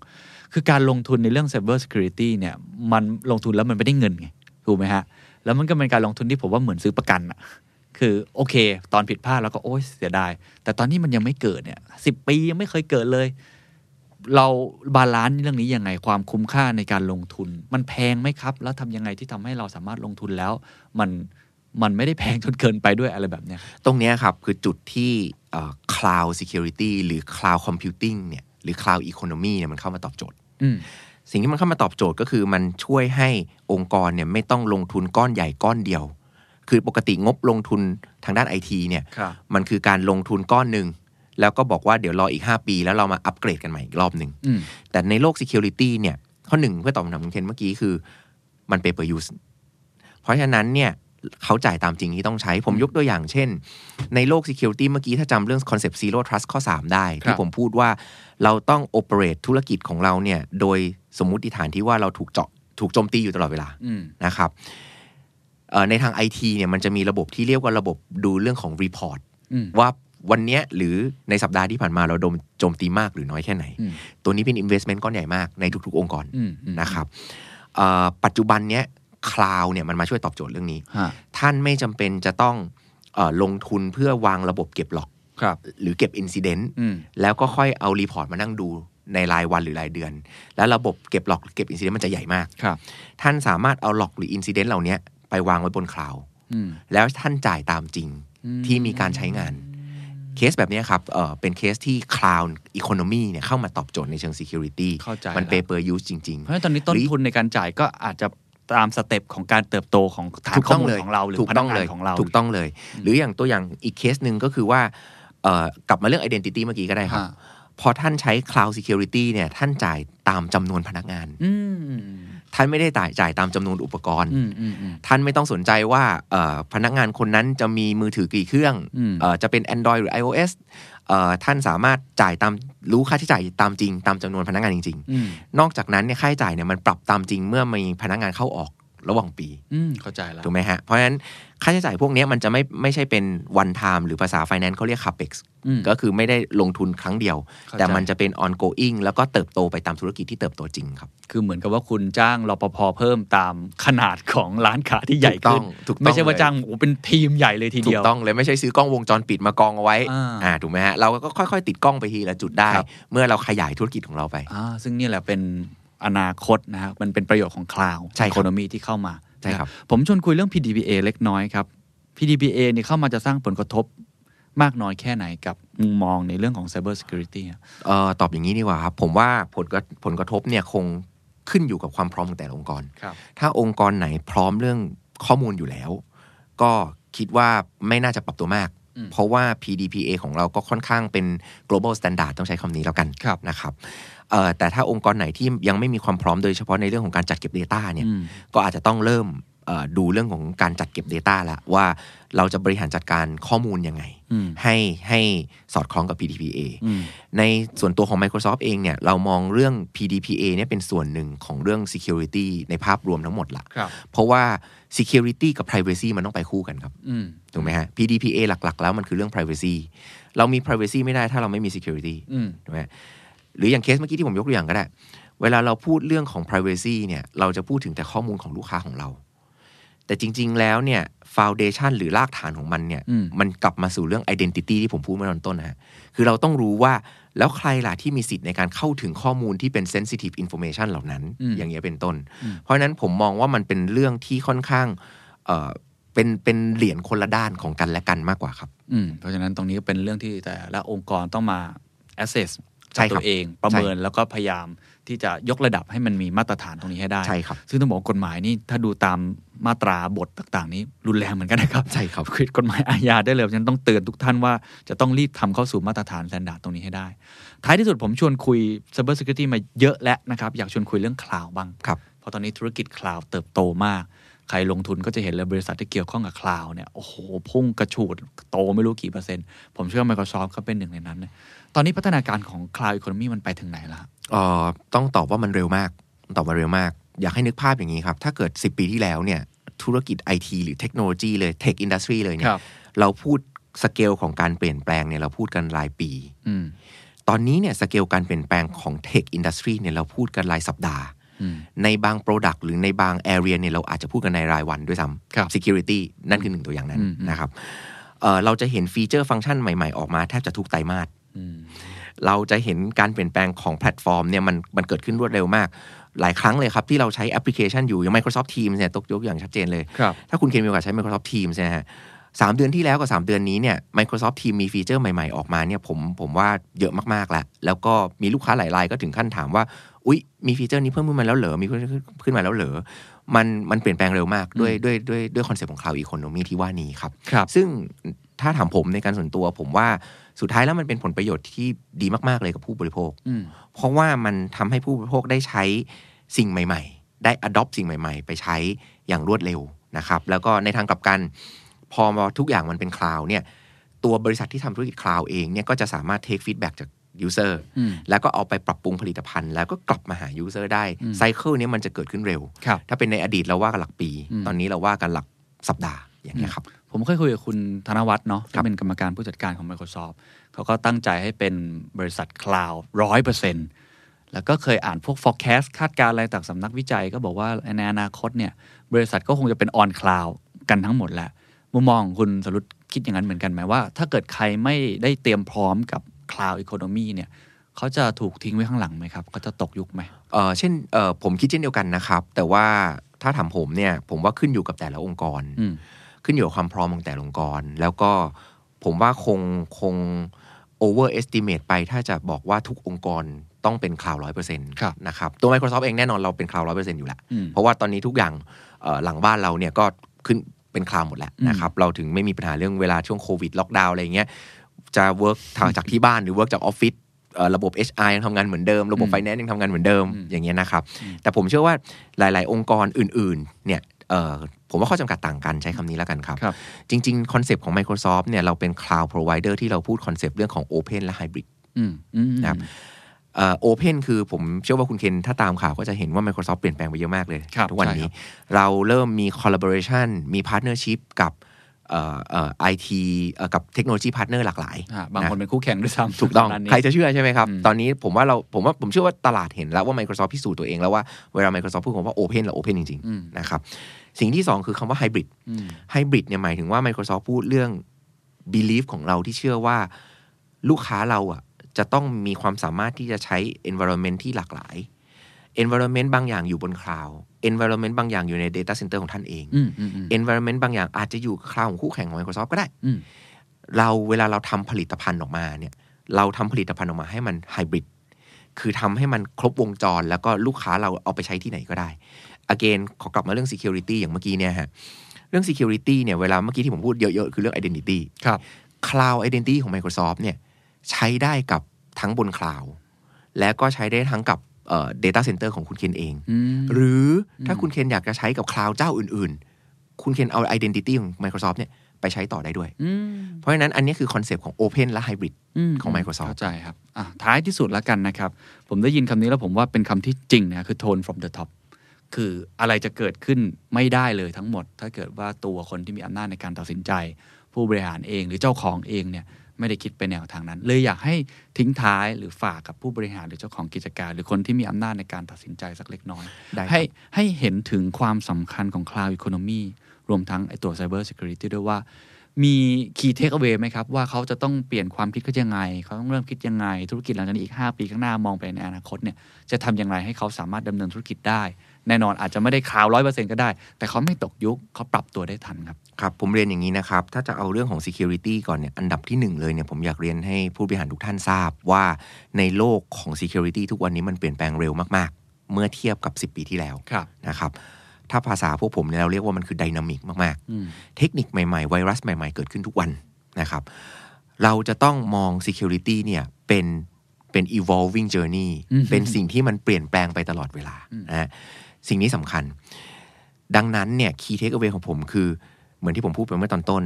คือการลงทุนในเรื่อง Cyber Security เนี่ยมันลงทุนแล้วมันไม่ได้เงินไงถูกไหมฮะแล้วมันก็เป็นการลงทุนที่ผมว่าเหมือนซื้อประกันอะคือโอเค ตอนผิดพลาดเราก็โอ๊ยเสียดาย แต่ตอนที่มันยังไม่เกิดเนี่ยสิบปียังไม่เคยเกิดเลย เรา balance เรื่องนี้ยังไงความคุ้มค่าในการลงทุน มันแพงไหมครับ แล้วทำยังไงที่ทำให้เราสามารถลงทุนแล้ว มันมันไม่ได้แพงจนเกินไปด้วยอะไรแบบเนี้ยตรงเนี้ยครับ คือจุดที่เอ่อ cloud security หรือ cloud computing เนี่ยหรือ cloud economy เนี่ยมันเข้ามาตอบโจทย์อืมสิ่งที่มันเข้ามาตอบโจทย์ก็คือมันช่วยให้องค์กรเนี่ยไม่ต้องลงทุนก้อนใหญ่ก้อนเดียว คือปกติงบลงทุนทางด้านไอทีเนี่ยครับมันคือการลงทุนก้อนหนึ่ง แล้วก็บอกว่าเดี๋ยวรออีก 5 ปี แล้วเรามาอัปเกรดกันใหม่อีกรอบหนึ่งอืมแต่ในโลก Security เนี่ย ข้อหนึ่งเพื่อตอบคำถามคุณเคนเมื่อกี้คือมัน pay per use เพราะฉะนั้นเนี่ยเขาจ่ายตามจริงที่ต้องใช้ ผมยกตัวอย่างเช่น ในโลก Security เมื่อกี้ถ้าจำเรื่อง concept zero trust ข้อ 3 ได้ครัที่บผมพูดว่าเราต้อง operate ธุรกิจของเราเนี่ยโดยสมมุติฐานที่ว่าเราถูกเจาะถูกโจมตีอยู่ตลอดเวลาอืมนะครับเอ่อในทางไอทีเนี่ยมันจะมีระบบที่เรียกว่าระบบดูเรื่องของ report อืมว่า วันเนี้ยหรือในสัปดาห์ที่ผ่านมาเราโดนโจมตีมากหรือน้อยแค่ไหนอืมตัวนี้เป็น investment ก้อนใหญ่มากในทุกๆ องค์กรอืมอืมนะครับเอ่อปัจจุบันเนี้ย cloud เนี่ยมันมาช่วยตอบโจทย์เรื่องนี้ฮะท่านไม่จำเป็นจะต้องเออลงทุนเพื่อวางระบบเก็บ log ครับหรือเก็บ incident อืมแล้วก็ค่อยเอา report มานั่งดูในรายวันหรือรายเดือน แล้วระบบเก็บ log เก็บ incident มันจะใหญ่มากครับท่านสามารถเอา log หรือ incident เหล่านี้ไปวางไว้บน cloud อืมแล้วท่านจ่ายตามจริงอืมที่มีการใช้งาน เคสแบบเนี้ยครับเออเป็นเคสที่ cloud economy เนี่ยเข้ามาตอบโจทย์ในเชิง security เข้าใจมันแล้ว pay per use จริงเพราะฉะนั้นตอนนี้ต้นหรือทุนในการจ่ายก็อาจจะตามสเต็ปของการเติบโตของฐานข้อมูลถูกข้อต้องเลยของเราหรือพนักงานถูกต้อกงงาเลยของเรา ถูกต้องเลย หรืออย่างตัวอย่างอีกเคสหนึ่งก็คือว่าเอ่อกลับมาเรื่อง identity เมื่อกี้ก็ได้ครับฮะพอท่านใช้ cloud security เนี่ยท่านจ่ายตามจำนวนพนักงานอืม ท่านไม่ได้จ่ายจ่ายตามจำนวนอุปกรณ์อืมอืมอืมท่านไม่ต้องสนใจว่าเอ่อพนักงานคนนั้นจะมีมือถือกี่เครื่องอืมเอ่อจะเป็น Android หรือ iOS เอ่อท่านสามารถจ่ายตามรู้ค่าใช้จ่ายตามจริง ตามจำนวนพนักงานจริงอืมๆนอกจากนั้นเนี่ยค่าใช้จ่ายเนี่ยมันปรับตามจริงเมื่อมีพนักงานเข้าออก ระหว่างปีอืมเข้าใจแล้วถูกไหมฮะ เพราะฉะนั้นค่าใช้จ่ายพวกเนี้ยมันจะไม่ไม่ใช่เป็น one time หรือภาษา finance เขาเรียก capex อืมก็คือไม่ได้ลงทุนครั้งเดียวเข้าใจแต่มันจะเป็น ongoing แล้วก็เติบโตไปตามธุรกิจที่เติบโตจริงครับ คือเหมือนกับว่าคุณจ้างรปภเพิ่มตามขนาดของร้านค้าที่ใหญ่ถูกต้ขึ้อนงถูกต้องไม่ใช่ว่าเลยจ้างโอ้เป็นทีมใหญ่เลยทีถูเดียวกต้องเลยไม่ใช่ซื้อกล้องวงจรปิดมากองเอาไว้อ่าอ่าถูกไหมฮะเราก็ค่อยๆ ติดกล้องไปทีละจุดได้ครับเมื่อเราขยายธุรกิจของเราไปอ่าซึ่งนี่แหละเป็น อนาคตนะฮะมันเป็นประโยชน์ของคลาวใช่ครับโคโนมีที่เข้ามาใช่ครับนะผมชวนคุยเรื่อง PDPA เล็กน้อยครับ PDPA เนี่ยเข้ามาจะสร้างผลกระทบมากน้อยแค่ไหนกับมุมมองในเรื่องของ Cyber Security อะเอ่อตอบอย่างนี้ดีกว่าครับ ผมว่าผลกระผลกระทบเนี่ยคงขึ้นอยู่กับความพร้อมของแต่ละองค์กรครับถ้าองค์กรไหนพร้อมเรื่องข้อมูลอยู่แล้ว ก็คิดว่าไม่น่าจะปรับตัวมาก อืมเพราะว่า PDPA ของเราก็ค่อนข้างเป็น global standard ต้องใช้คำนี้แล้วกันครับ นะครับเอ่อ แต่ถ้าองค์กรไหนที่ยังไม่มีความพร้อมโดยเฉพาะในเรื่องของการจัดเก็บ Data เนี่ยอืมก็อาจจะต้องเริ่มเอ่อดูเรื่องของการจัดเก็บ Data แล้วว่าเราจะบริหารจัดการข้อมูลยังไงอืมให้ให้สอดคล้องกับ PDPA อืมในส่วนตัวของ Microsoft เองเนี่ยเรามองเรื่อง PDPA เนี่ยเป็นส่วนหนึ่งของเรื่อง Security ในภาพรวมทั้งหมดละครับเพราะว่า Security กับ Privacy มันต้องไปคู่กันครับอืมถูกไหมฮะ PDPA หลัก ๆ แล้วมันคือเรื่อง Privacy เรามี Privacy ไม่ได้ถ้าเราไม่มี Security อืมถูกไหม หรืออย่างเคสเมื่อกี้ที่ผมยกตัวอย่างก็ได้ เวลาเราพูดเรื่องของ privacy เนี่ย เราจะพูดถึงแต่ข้อมูลของลูกค้าของเรา แต่จริง ๆ แล้วเนี่ย foundation หรือรากฐานของมันเนี่ยอืมมันกลับมาสู่เรื่อง identity ที่ผมพูดเมื่อตอนต้นนะฮะ คือเราต้องรู้ว่าแล้วใครล่ะที่มีสิทธิ์ในการเข้าถึงข้อมูลที่เป็น sensitive information เหล่านั้นอืมอย่างเงี้ยเป็นต้นอืมเพราะฉะนั้นผมมองว่ามันเป็นเรื่องที่ค่อนข้างเอ่อเป็นเป็นเหรียญคนละด้านของกันและกันมากกว่าครับ อืมเพราะฉะนั้นตรงนี้ก็เป็นเรื่องที่แต่ละองค์กรต้องมา assess ใช่จา กครับตัวเอง ประเมินแล้วก็พยายามที่จะยกระดับให้มันมีมาตรฐานตรงนี้ให้ได้ใช่ครับซึ่งต้องบอกว่ากฎหมายนี่ถ้าดูตามมาตราบทต่างๆ นี้รุนแรงเหมือนกันนะครับใช่ครับคือกฎหมายอาญาได้เลยเพราะฉะนั้นต้องเตือนทุกท่านว่าจะต้องรีบทำเข้าสู่มาตรฐานแ a นดาร์ดตรงนี้ให้ได้ ท้ายที่สุดผมชวนคุย Cyber Security มาเยอะแล้วนะครับ อยากชวนคุยเรื่อง cloud บ้างครับเพราะตอนนี้ธุรกิจ cloud เติบโตมาก ใครลงทุนก็จะเห็นเลยบริษัทที่เกี่ยวข้องกับ cloud เนี่ยโอ้โหพุ่งกระฉูดโตไม่รู้กี่เปอร์เซ็นต์ผมเชื่อว่า Microsoft ก็เป็นหนึ่งในนั้นนะ ตอนนี้พัฒนาการของ Cloud Economy มันไปถึงไหนแล้วฮะเอ่อต้องตอบว่ามันเร็วมากต้องตอบว่าเร็วมาก อยากให้นึกภาพอย่างนี้ครับ ถ้าเกิด 10 ปีที่แล้วเนี่ยธุรกิจไอทีหรือเทคโนโลยีเลย tech industry เลยเนี่ยครับเราพูดสเกลของการเปลี่ยนแปลงเนี่ยเราพูดกันรายปีอืมตอนนี้เนี่ยสเกลการเปลี่ยนแปลงของ tech industry เนี่ยเราพูดกันรายสัปดาห์อืมในบาง Product หรือในบาง Area เนี่ยเราอาจจะพูดกันในรายวันด้วยซ้ำครับ Security นั่นคือหนึ่งตัวอย่างนั้นอืมอืมนะครับเอ่อเราจะเห็นฟีเจอร์ฟังก์ชันใหม่ๆ ออกมาแทบจะทุกไตรมาสอืม เราจะเห็นการเปลี่ยนแปลงของแพลตฟอร์มเนี่ยมันมันเกิดขึ้นรวดเร็วมาก หลายครั้งเลยครับ ที่เราใช้แอปพลิเคชันอยู่อย่าง Microsoft Teams เนี่ยยกตัวอย่างชัดเจนเลยครับถ้าคุณเคนมีโอกาสใช้ Microsoft Teams เนี่ยนะฮะสามเดือนที่แล้วกับ 3 เดือนนี้เนี่ย Microsoft Teams มีฟีเจอร์ใหม่ ๆ ออกมาเนี่ยผมผมว่าเยอะมากๆแล้ว แล้วก็มีลูกค้าหลายรายก็ถึงขั้นถามว่า อุ๊ย มีฟีเจอร์นี้เพิ่มขึ้นมาแล้วเหรอ มีขึ้นมาแล้วเหรอ มันมันเปลี่ยนแปลงเร็วมากด้วยด้วยด้วยด้วยคอนเซ็ปต์ของ Cloud Economy ที่ว่านี้ครับครับซึ่ง ถ้าถามผมในการส่วนตัว ผมว่าสุดท้ายแล้วมันเป็นผลประโยชน์ที่ดีมากๆเลยกับผู้บริโภคอืมเพราะว่ามันทำให้ผู้บริโภคได้ใช้สิ่งใหม่ ๆ ได้ adopt สิ่งใหม่ ๆ ไปใช้อย่างรวดเร็วนะครับ แล้วก็ในทางกลับกัน พอมาทุกอย่างมันเป็น cloud เนี่ย ตัวบริษัทที่ทำธุรกิจ cloud เองเนี่ยก็จะสามารถ take feedback จาก user อืมแล้วก็เอาไปปรับปรุงผลิตภัณฑ์ แล้วก็กลับมาหา user ได้อืม cycle เนี้ยมันจะเกิดขึ้นเร็วครับถ้าเป็นในอดีตเราว่ากันหลักปีอืมตอนนี้เราว่ากันหลักสัปดาห์ อย่างเงี้ยครับ ผมเคยคุยกับคุณธนวัฒน์เนาะครัที่บเป็นกรรมการผู้จัดการของ Microsoft เขาก็ตั้งใจให้เป็นบริษัทคลาวด์ร้อยเปอร์เซ็นแล้วก็เคยอ่านพวก forecast คาดการณ์อะไรจากสำนักวิจัย ก็บอกว่าในอนาคตเนี่ย บริษัทก็คงจะเป็น on cloud กันทั้งหมดแหละมุมมองของคุณสรุปคิดอย่างนั้นเหมือนกันไหมว่า ถ้าเกิดใครไม่ได้เตรียมพร้อมกับ cloud economy เนี่ยเขาจะถูกทิ้งไว้ข้างหลังไหมครับเขาจะตกยุคไหมเออเช่นเออผมคิดเช่นเดียวกันนะครับ แต่ว่าถ้าถามผมเนี่ย ผมว่าขึ้นอยู่กับแต่ละองค์กรอืม ขึ้นอยู่กับความพร้อมของแต่ละองค์กร แล้วก็ผมว่าคงคง overestimate ไปถ้าจะบอกว่าทุกองค์กรต้องเป็น cloud ร้อยเปอร์เซ็นต์ครับนะครับ ตัว Microsoft เองแน่นอนเราเป็น cloud ร้อยเปอร์เซ็นต์อยู่แล้วอืมเพราะว่าตอนนี้ทุกอย่างเอ่อหลังบ้านเราเนี่ยก็ขึ้นเป็น cloud หมดแล้วอืมนะครับ เราถึงไม่มีปัญหาเรื่องเวลาช่วงโควิดล็อกดาวน์อะไรอย่างเงี้ยจะ work ทางจากที่บ้านหรือ work จากออฟฟิศเอ่อระบบ HR ยังทำงานเหมือนเดิม ระบบอืมไฟแนนซ์ยังทำงานเหมือนเดิมอืมอย่างเงี้ยนะครับอืมแต่ผมเชื่อว่าหลาย ๆ องค์กรอื่น ๆ เนี่ยเอ่อ ผมว่าข้อจำกัดต่างกันใช้คำนี้แล้วกันครับครับจริง ๆ คอนเซปต์ของ Microsoft เนี่ยเราเป็น Cloud Provider ที่เราพูดคอนเซปต์เรื่องของ Open และ Hybrid อืมอืมนะครับ open คือผมเชื่อว่าคุณเคนถ้าตามข่าวก็จะเห็นว่า Microsoft เปลี่ยนแปลงไปเยอะมากเลยครับทุกวันนี้ใช่นี้ครับเราเริ่มมี collaboration มี partnership กับเอ่อเอ่อ ไอทีกับ technology partner หลากหลายอ่าบางคนเป็นคู่แข่งด้วยซ้ำถูกต้องแล้วงี้ใครจะเชื่อใช่ไหมครับอืมตอนนี้ผมว่าเราผมว่าผมเชื่อว่าตลาดเห็นแล้วว่า Microsoft พิสูจน์ตัวเองแล้วว่าเวลา Microsoft พูดคำว่า Open แล้ว Open จริงอืมๆนะครับ สิ่งที่ 2 คือคำว่า Hybrid อืม Hybrid เนี่ยหมายถึงว่า Microsoft พูดเรื่อง belief ของเราที่เชื่อว่าลูกค้าเราอะจะต้องมีความสามารถที่จะใช้ environment ที่หลากหลาย environment บางอย่างอยู่บน cloud environment บางอย่างอยู่ใน data center ของท่านเองอืมอืมอืม environment บางอย่างอาจจะอยู่ cloud ของคู่แข่งของ Microsoft ก็ได้อืมเราเวลาเราทำผลิตภัณฑ์ออกมาเนี่ย เราทำผลิตภัณฑ์ออกมาให้มันไฮบริด คือทำให้มันครบวงจร แล้วก็ลูกค้าเราเอาไปใช้ที่ไหนก็ได้ again ขอกลับมาเรื่อง security อย่างเมื่อกี้เนี่ยฮะ เรื่อง security เนี่ยเวลาเมื่อกี้ที่ผมพูดเยอะๆ คือเรื่อง identity ครับ cloud identity ของ Microsoft เนี่ยใช้ได้กับทั้งบนคลาวและก็ใช้ได้ทั้งกับ เอ่อ data center ของคุณเคนเองอืมหรือถ้าคุณเคนอยากจะใช้กับคลาวเจ้าอื่น ๆ คุณเคนเอา identity ของ Microsoft เนี่ยไปใช้ต่อได้ด้วยอืมเพราะฉะนั้นอันนี้คือคอนเซปต์ของ Open และ Hybrid ของ Microsoft เข้าใจครับอะท้ายที่สุดแล้วกันนะครับ ผมได้ยินคำนี้แล้วผมว่าเป็นคำที่จริงนะคือ tone from the top คืออะไรจะเกิดขึ้นไม่ได้เลยทั้งหมด ถ้าเกิดว่าตัวคนที่มีอำนาจในการตัดสินใจ ผู้บริหารเองหรือเจ้าของเองเนี่ย ไม่ได้คิดไปแนวทางนั้น เลยอยากให้ทิ้งท้ายหรือฝากกับผู้บริหารหรือเจ้าของกิจการ หรือคนที่มีอำนาจในการตัดสินใจสักเล็กน้อย ให้ให้เห็นถึงความสำคัญของ cloud economy รวมทั้งไอตัว cyber security ด้วยว่ามี key take away ไหมครับ ว่าเขาจะต้องเปลี่ยนความคิดเขายังไง เขาต้องเริ่มคิดยังไง ธุรกิจหลังจากนี้อีก 5 ปีข้างหน้ามองไปในอนาคตเนี่ยจะทำอย่างไรให้เขาสามารถดำเนินธุรกิจได้ แน่นอนอาจจะไม่ได้คลาวร้อยเปอร์เซ็นก็ได้ แต่เขาไม่ตกยุคเขาปรับตัวได้ทันครับ ครับ ผมเรียนอย่างนี้นะครับ ถ้าจะเอาเรื่องของ Security ก่อนเนี่ยอันดับที่หนึ่งเลยเนี่ยผมอยากเรียนให้ผู้บริหารทุกท่านทราบว่าในโลกของ Security ทุกวันนี้มันเปลี่ยนแปลงเร็วมากๆ เมื่อเทียบกับ 10 ปีที่แล้วครับนะครับถ้าภาษาพวกผมเนี่ยเราเรียกว่ามันคือไดนามิกมากอืมๆเทคนิคใหม่ๆ ไวรัสใหม่ๆ เกิดขึ้นทุกวันนะครับ เราจะต้องมอง Security เนี่ยเป็นเป็น evolving journey อืมเป็นสิ่งที่มันเปลี่ยนแปลงไปตลอดเวลานะฮะ สิ่งนี้สำคัญ ดังนั้นเนี่ย key takeaway ของผมคือ เหมือนที่ผมพูดไปเมื่อตอนต้น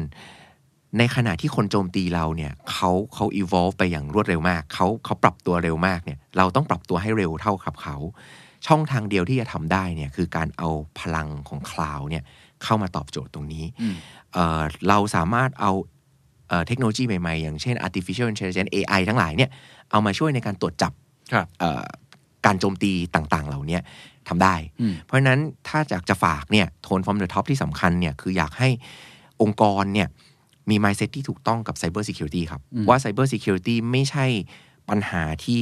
ในขณะที่คนโจมตีเราเนี่ยเขาเขา evolve ไปอย่างรวดเร็วมากเขาเขาปรับตัวเร็วมากเนี่ยเราต้องปรับตัวให้เร็วเท่ากับเขาช่องทางเดียวที่จะทำได้เนี่ยคือการเอาพลังของ cloud เนี่ยเข้ามาตอบโจทย์ตรงนี้อืมเอ่อเราสามารถเอาเอ่อเทคโนโลยีใหม่ๆ อย่างเช่น artificial intelligence AI ทั้งหลายเนี่ยเอามาช่วยในการตรวจจับครับเอ่อการโจมตีต่างๆ เหล่านี้ ทำได้อืมเพราะฉะนั้นถ้าอยากจะฝากเนี่ย tone from the top ที่สำคัญเนี่ยคืออยากให้องค์กรเนี่ยมี mindset ที่ถูกต้องกับ Cyber Security ครับอืมว่า Cyber Security ไม่ใช่ปัญหาที่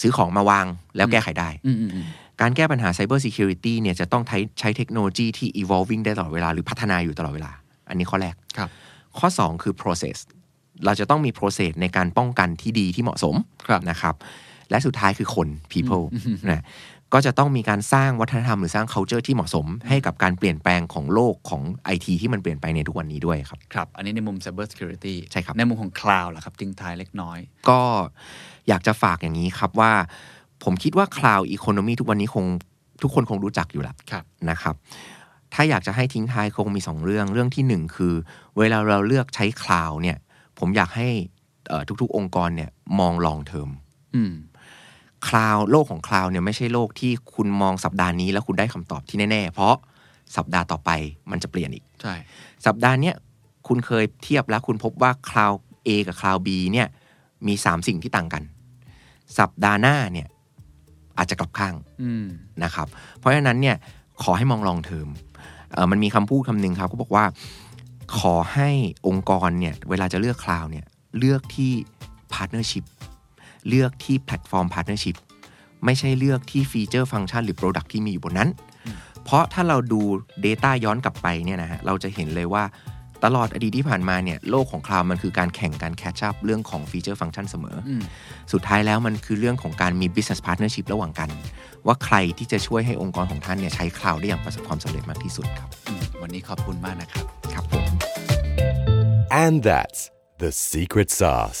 ซื้อของมาวางแล้วแก้ไขได้อืมอืมอืมการแก้ปัญหา Cyber Security เนี่ยจะต้องใช้ใช้เทคโนโลยีที่ evolving ได้ตลอดเวลาหรือพัฒนาอยู่ตลอดเวลา อันนี้ข้อแรกครับ ข้อ 2 คือ process เราจะต้องมี process ในการป้องกันที่ดีที่เหมาะสมครับนะครับ และสุดท้ายคือคน people นะ ก็จะต้องมีการสร้างวัฒนธรรมหรือสร้าง culture ที่เหมาะสม ให้กับการเปลี่ยนแปลงของโลกของ IT ที่มันเปลี่ยนไปในทุกวันนี้ด้วยครับครับ อันนี้ในมุม cyber security ใช่ครับ ในมุมของ cloud ล่ะครับทิ้งท้ายเล็กน้อย ก็อยากจะฝากอย่างนี้ครับว่า ผมคิดว่า cloud economy ทุกวันนี้คงทุกคนคงรู้จักอยู่แล้วครับนะครับ ถ้าอยากจะให้ทิ้งท้ายคงมี 2 เรื่องเรื่องที่ 1 คือ เวลาเราเลือกใช้ cloud เนี่ย ผมอยากให้เอ่อทุกๆ องค์กรเนี่ยมอง long term อืม cloud โลกของ cloud เนี่ยไม่ใช่โลกที่คุณมองสัปดาห์นี้แล้วคุณได้คำตอบที่แน่ๆ เพราะสัปดาห์ต่อไปมันจะเปลี่ยนอีกใช่สัปดาห์เนี้ยคุณเคยเทียบแล้วคุณพบว่าคลาว A กับคลาว B เนี่ยมี 3 สิ่งที่ต่างกัน สัปดาห์หน้าเนี่ยอาจจะกลับข้างอืมนะครับ เพราะฉะนั้นเนี่ยขอให้มอง long term เอ่อมันมีคำพูดคำหนึ่งครับก็บอกว่าขอให้องค์กรเนี่ยเวลาจะเลือก cloud เนี่ยเลือกที่ partnership เลือกที่ platform partnershipไม่ใช่เลือกที่ feature function หรือ product ที่มีอยู่บนนั้น เพราะถ้าเราดู Data ย้อนกลับไปเนี่ยนะฮะเราจะเห็นเลยว่าตลอดอดีตที่ผ่านมาเนี่ยโลกของ cloud มันคือการแข่งการ catch up เรื่องของ feature function เสมออืมสุดท้ายแล้วมันคือเรื่องของการมี business partnership ระหว่างกัน ว่าใครที่จะช่วยให้องค์กรของท่านเนี่ยใช้ cloud ได้อย่างประสบความสำเร็จมากที่สุดครับอืมวันนี้ขอบคุณมากนะครับ ครับผม And that's the secret sauce.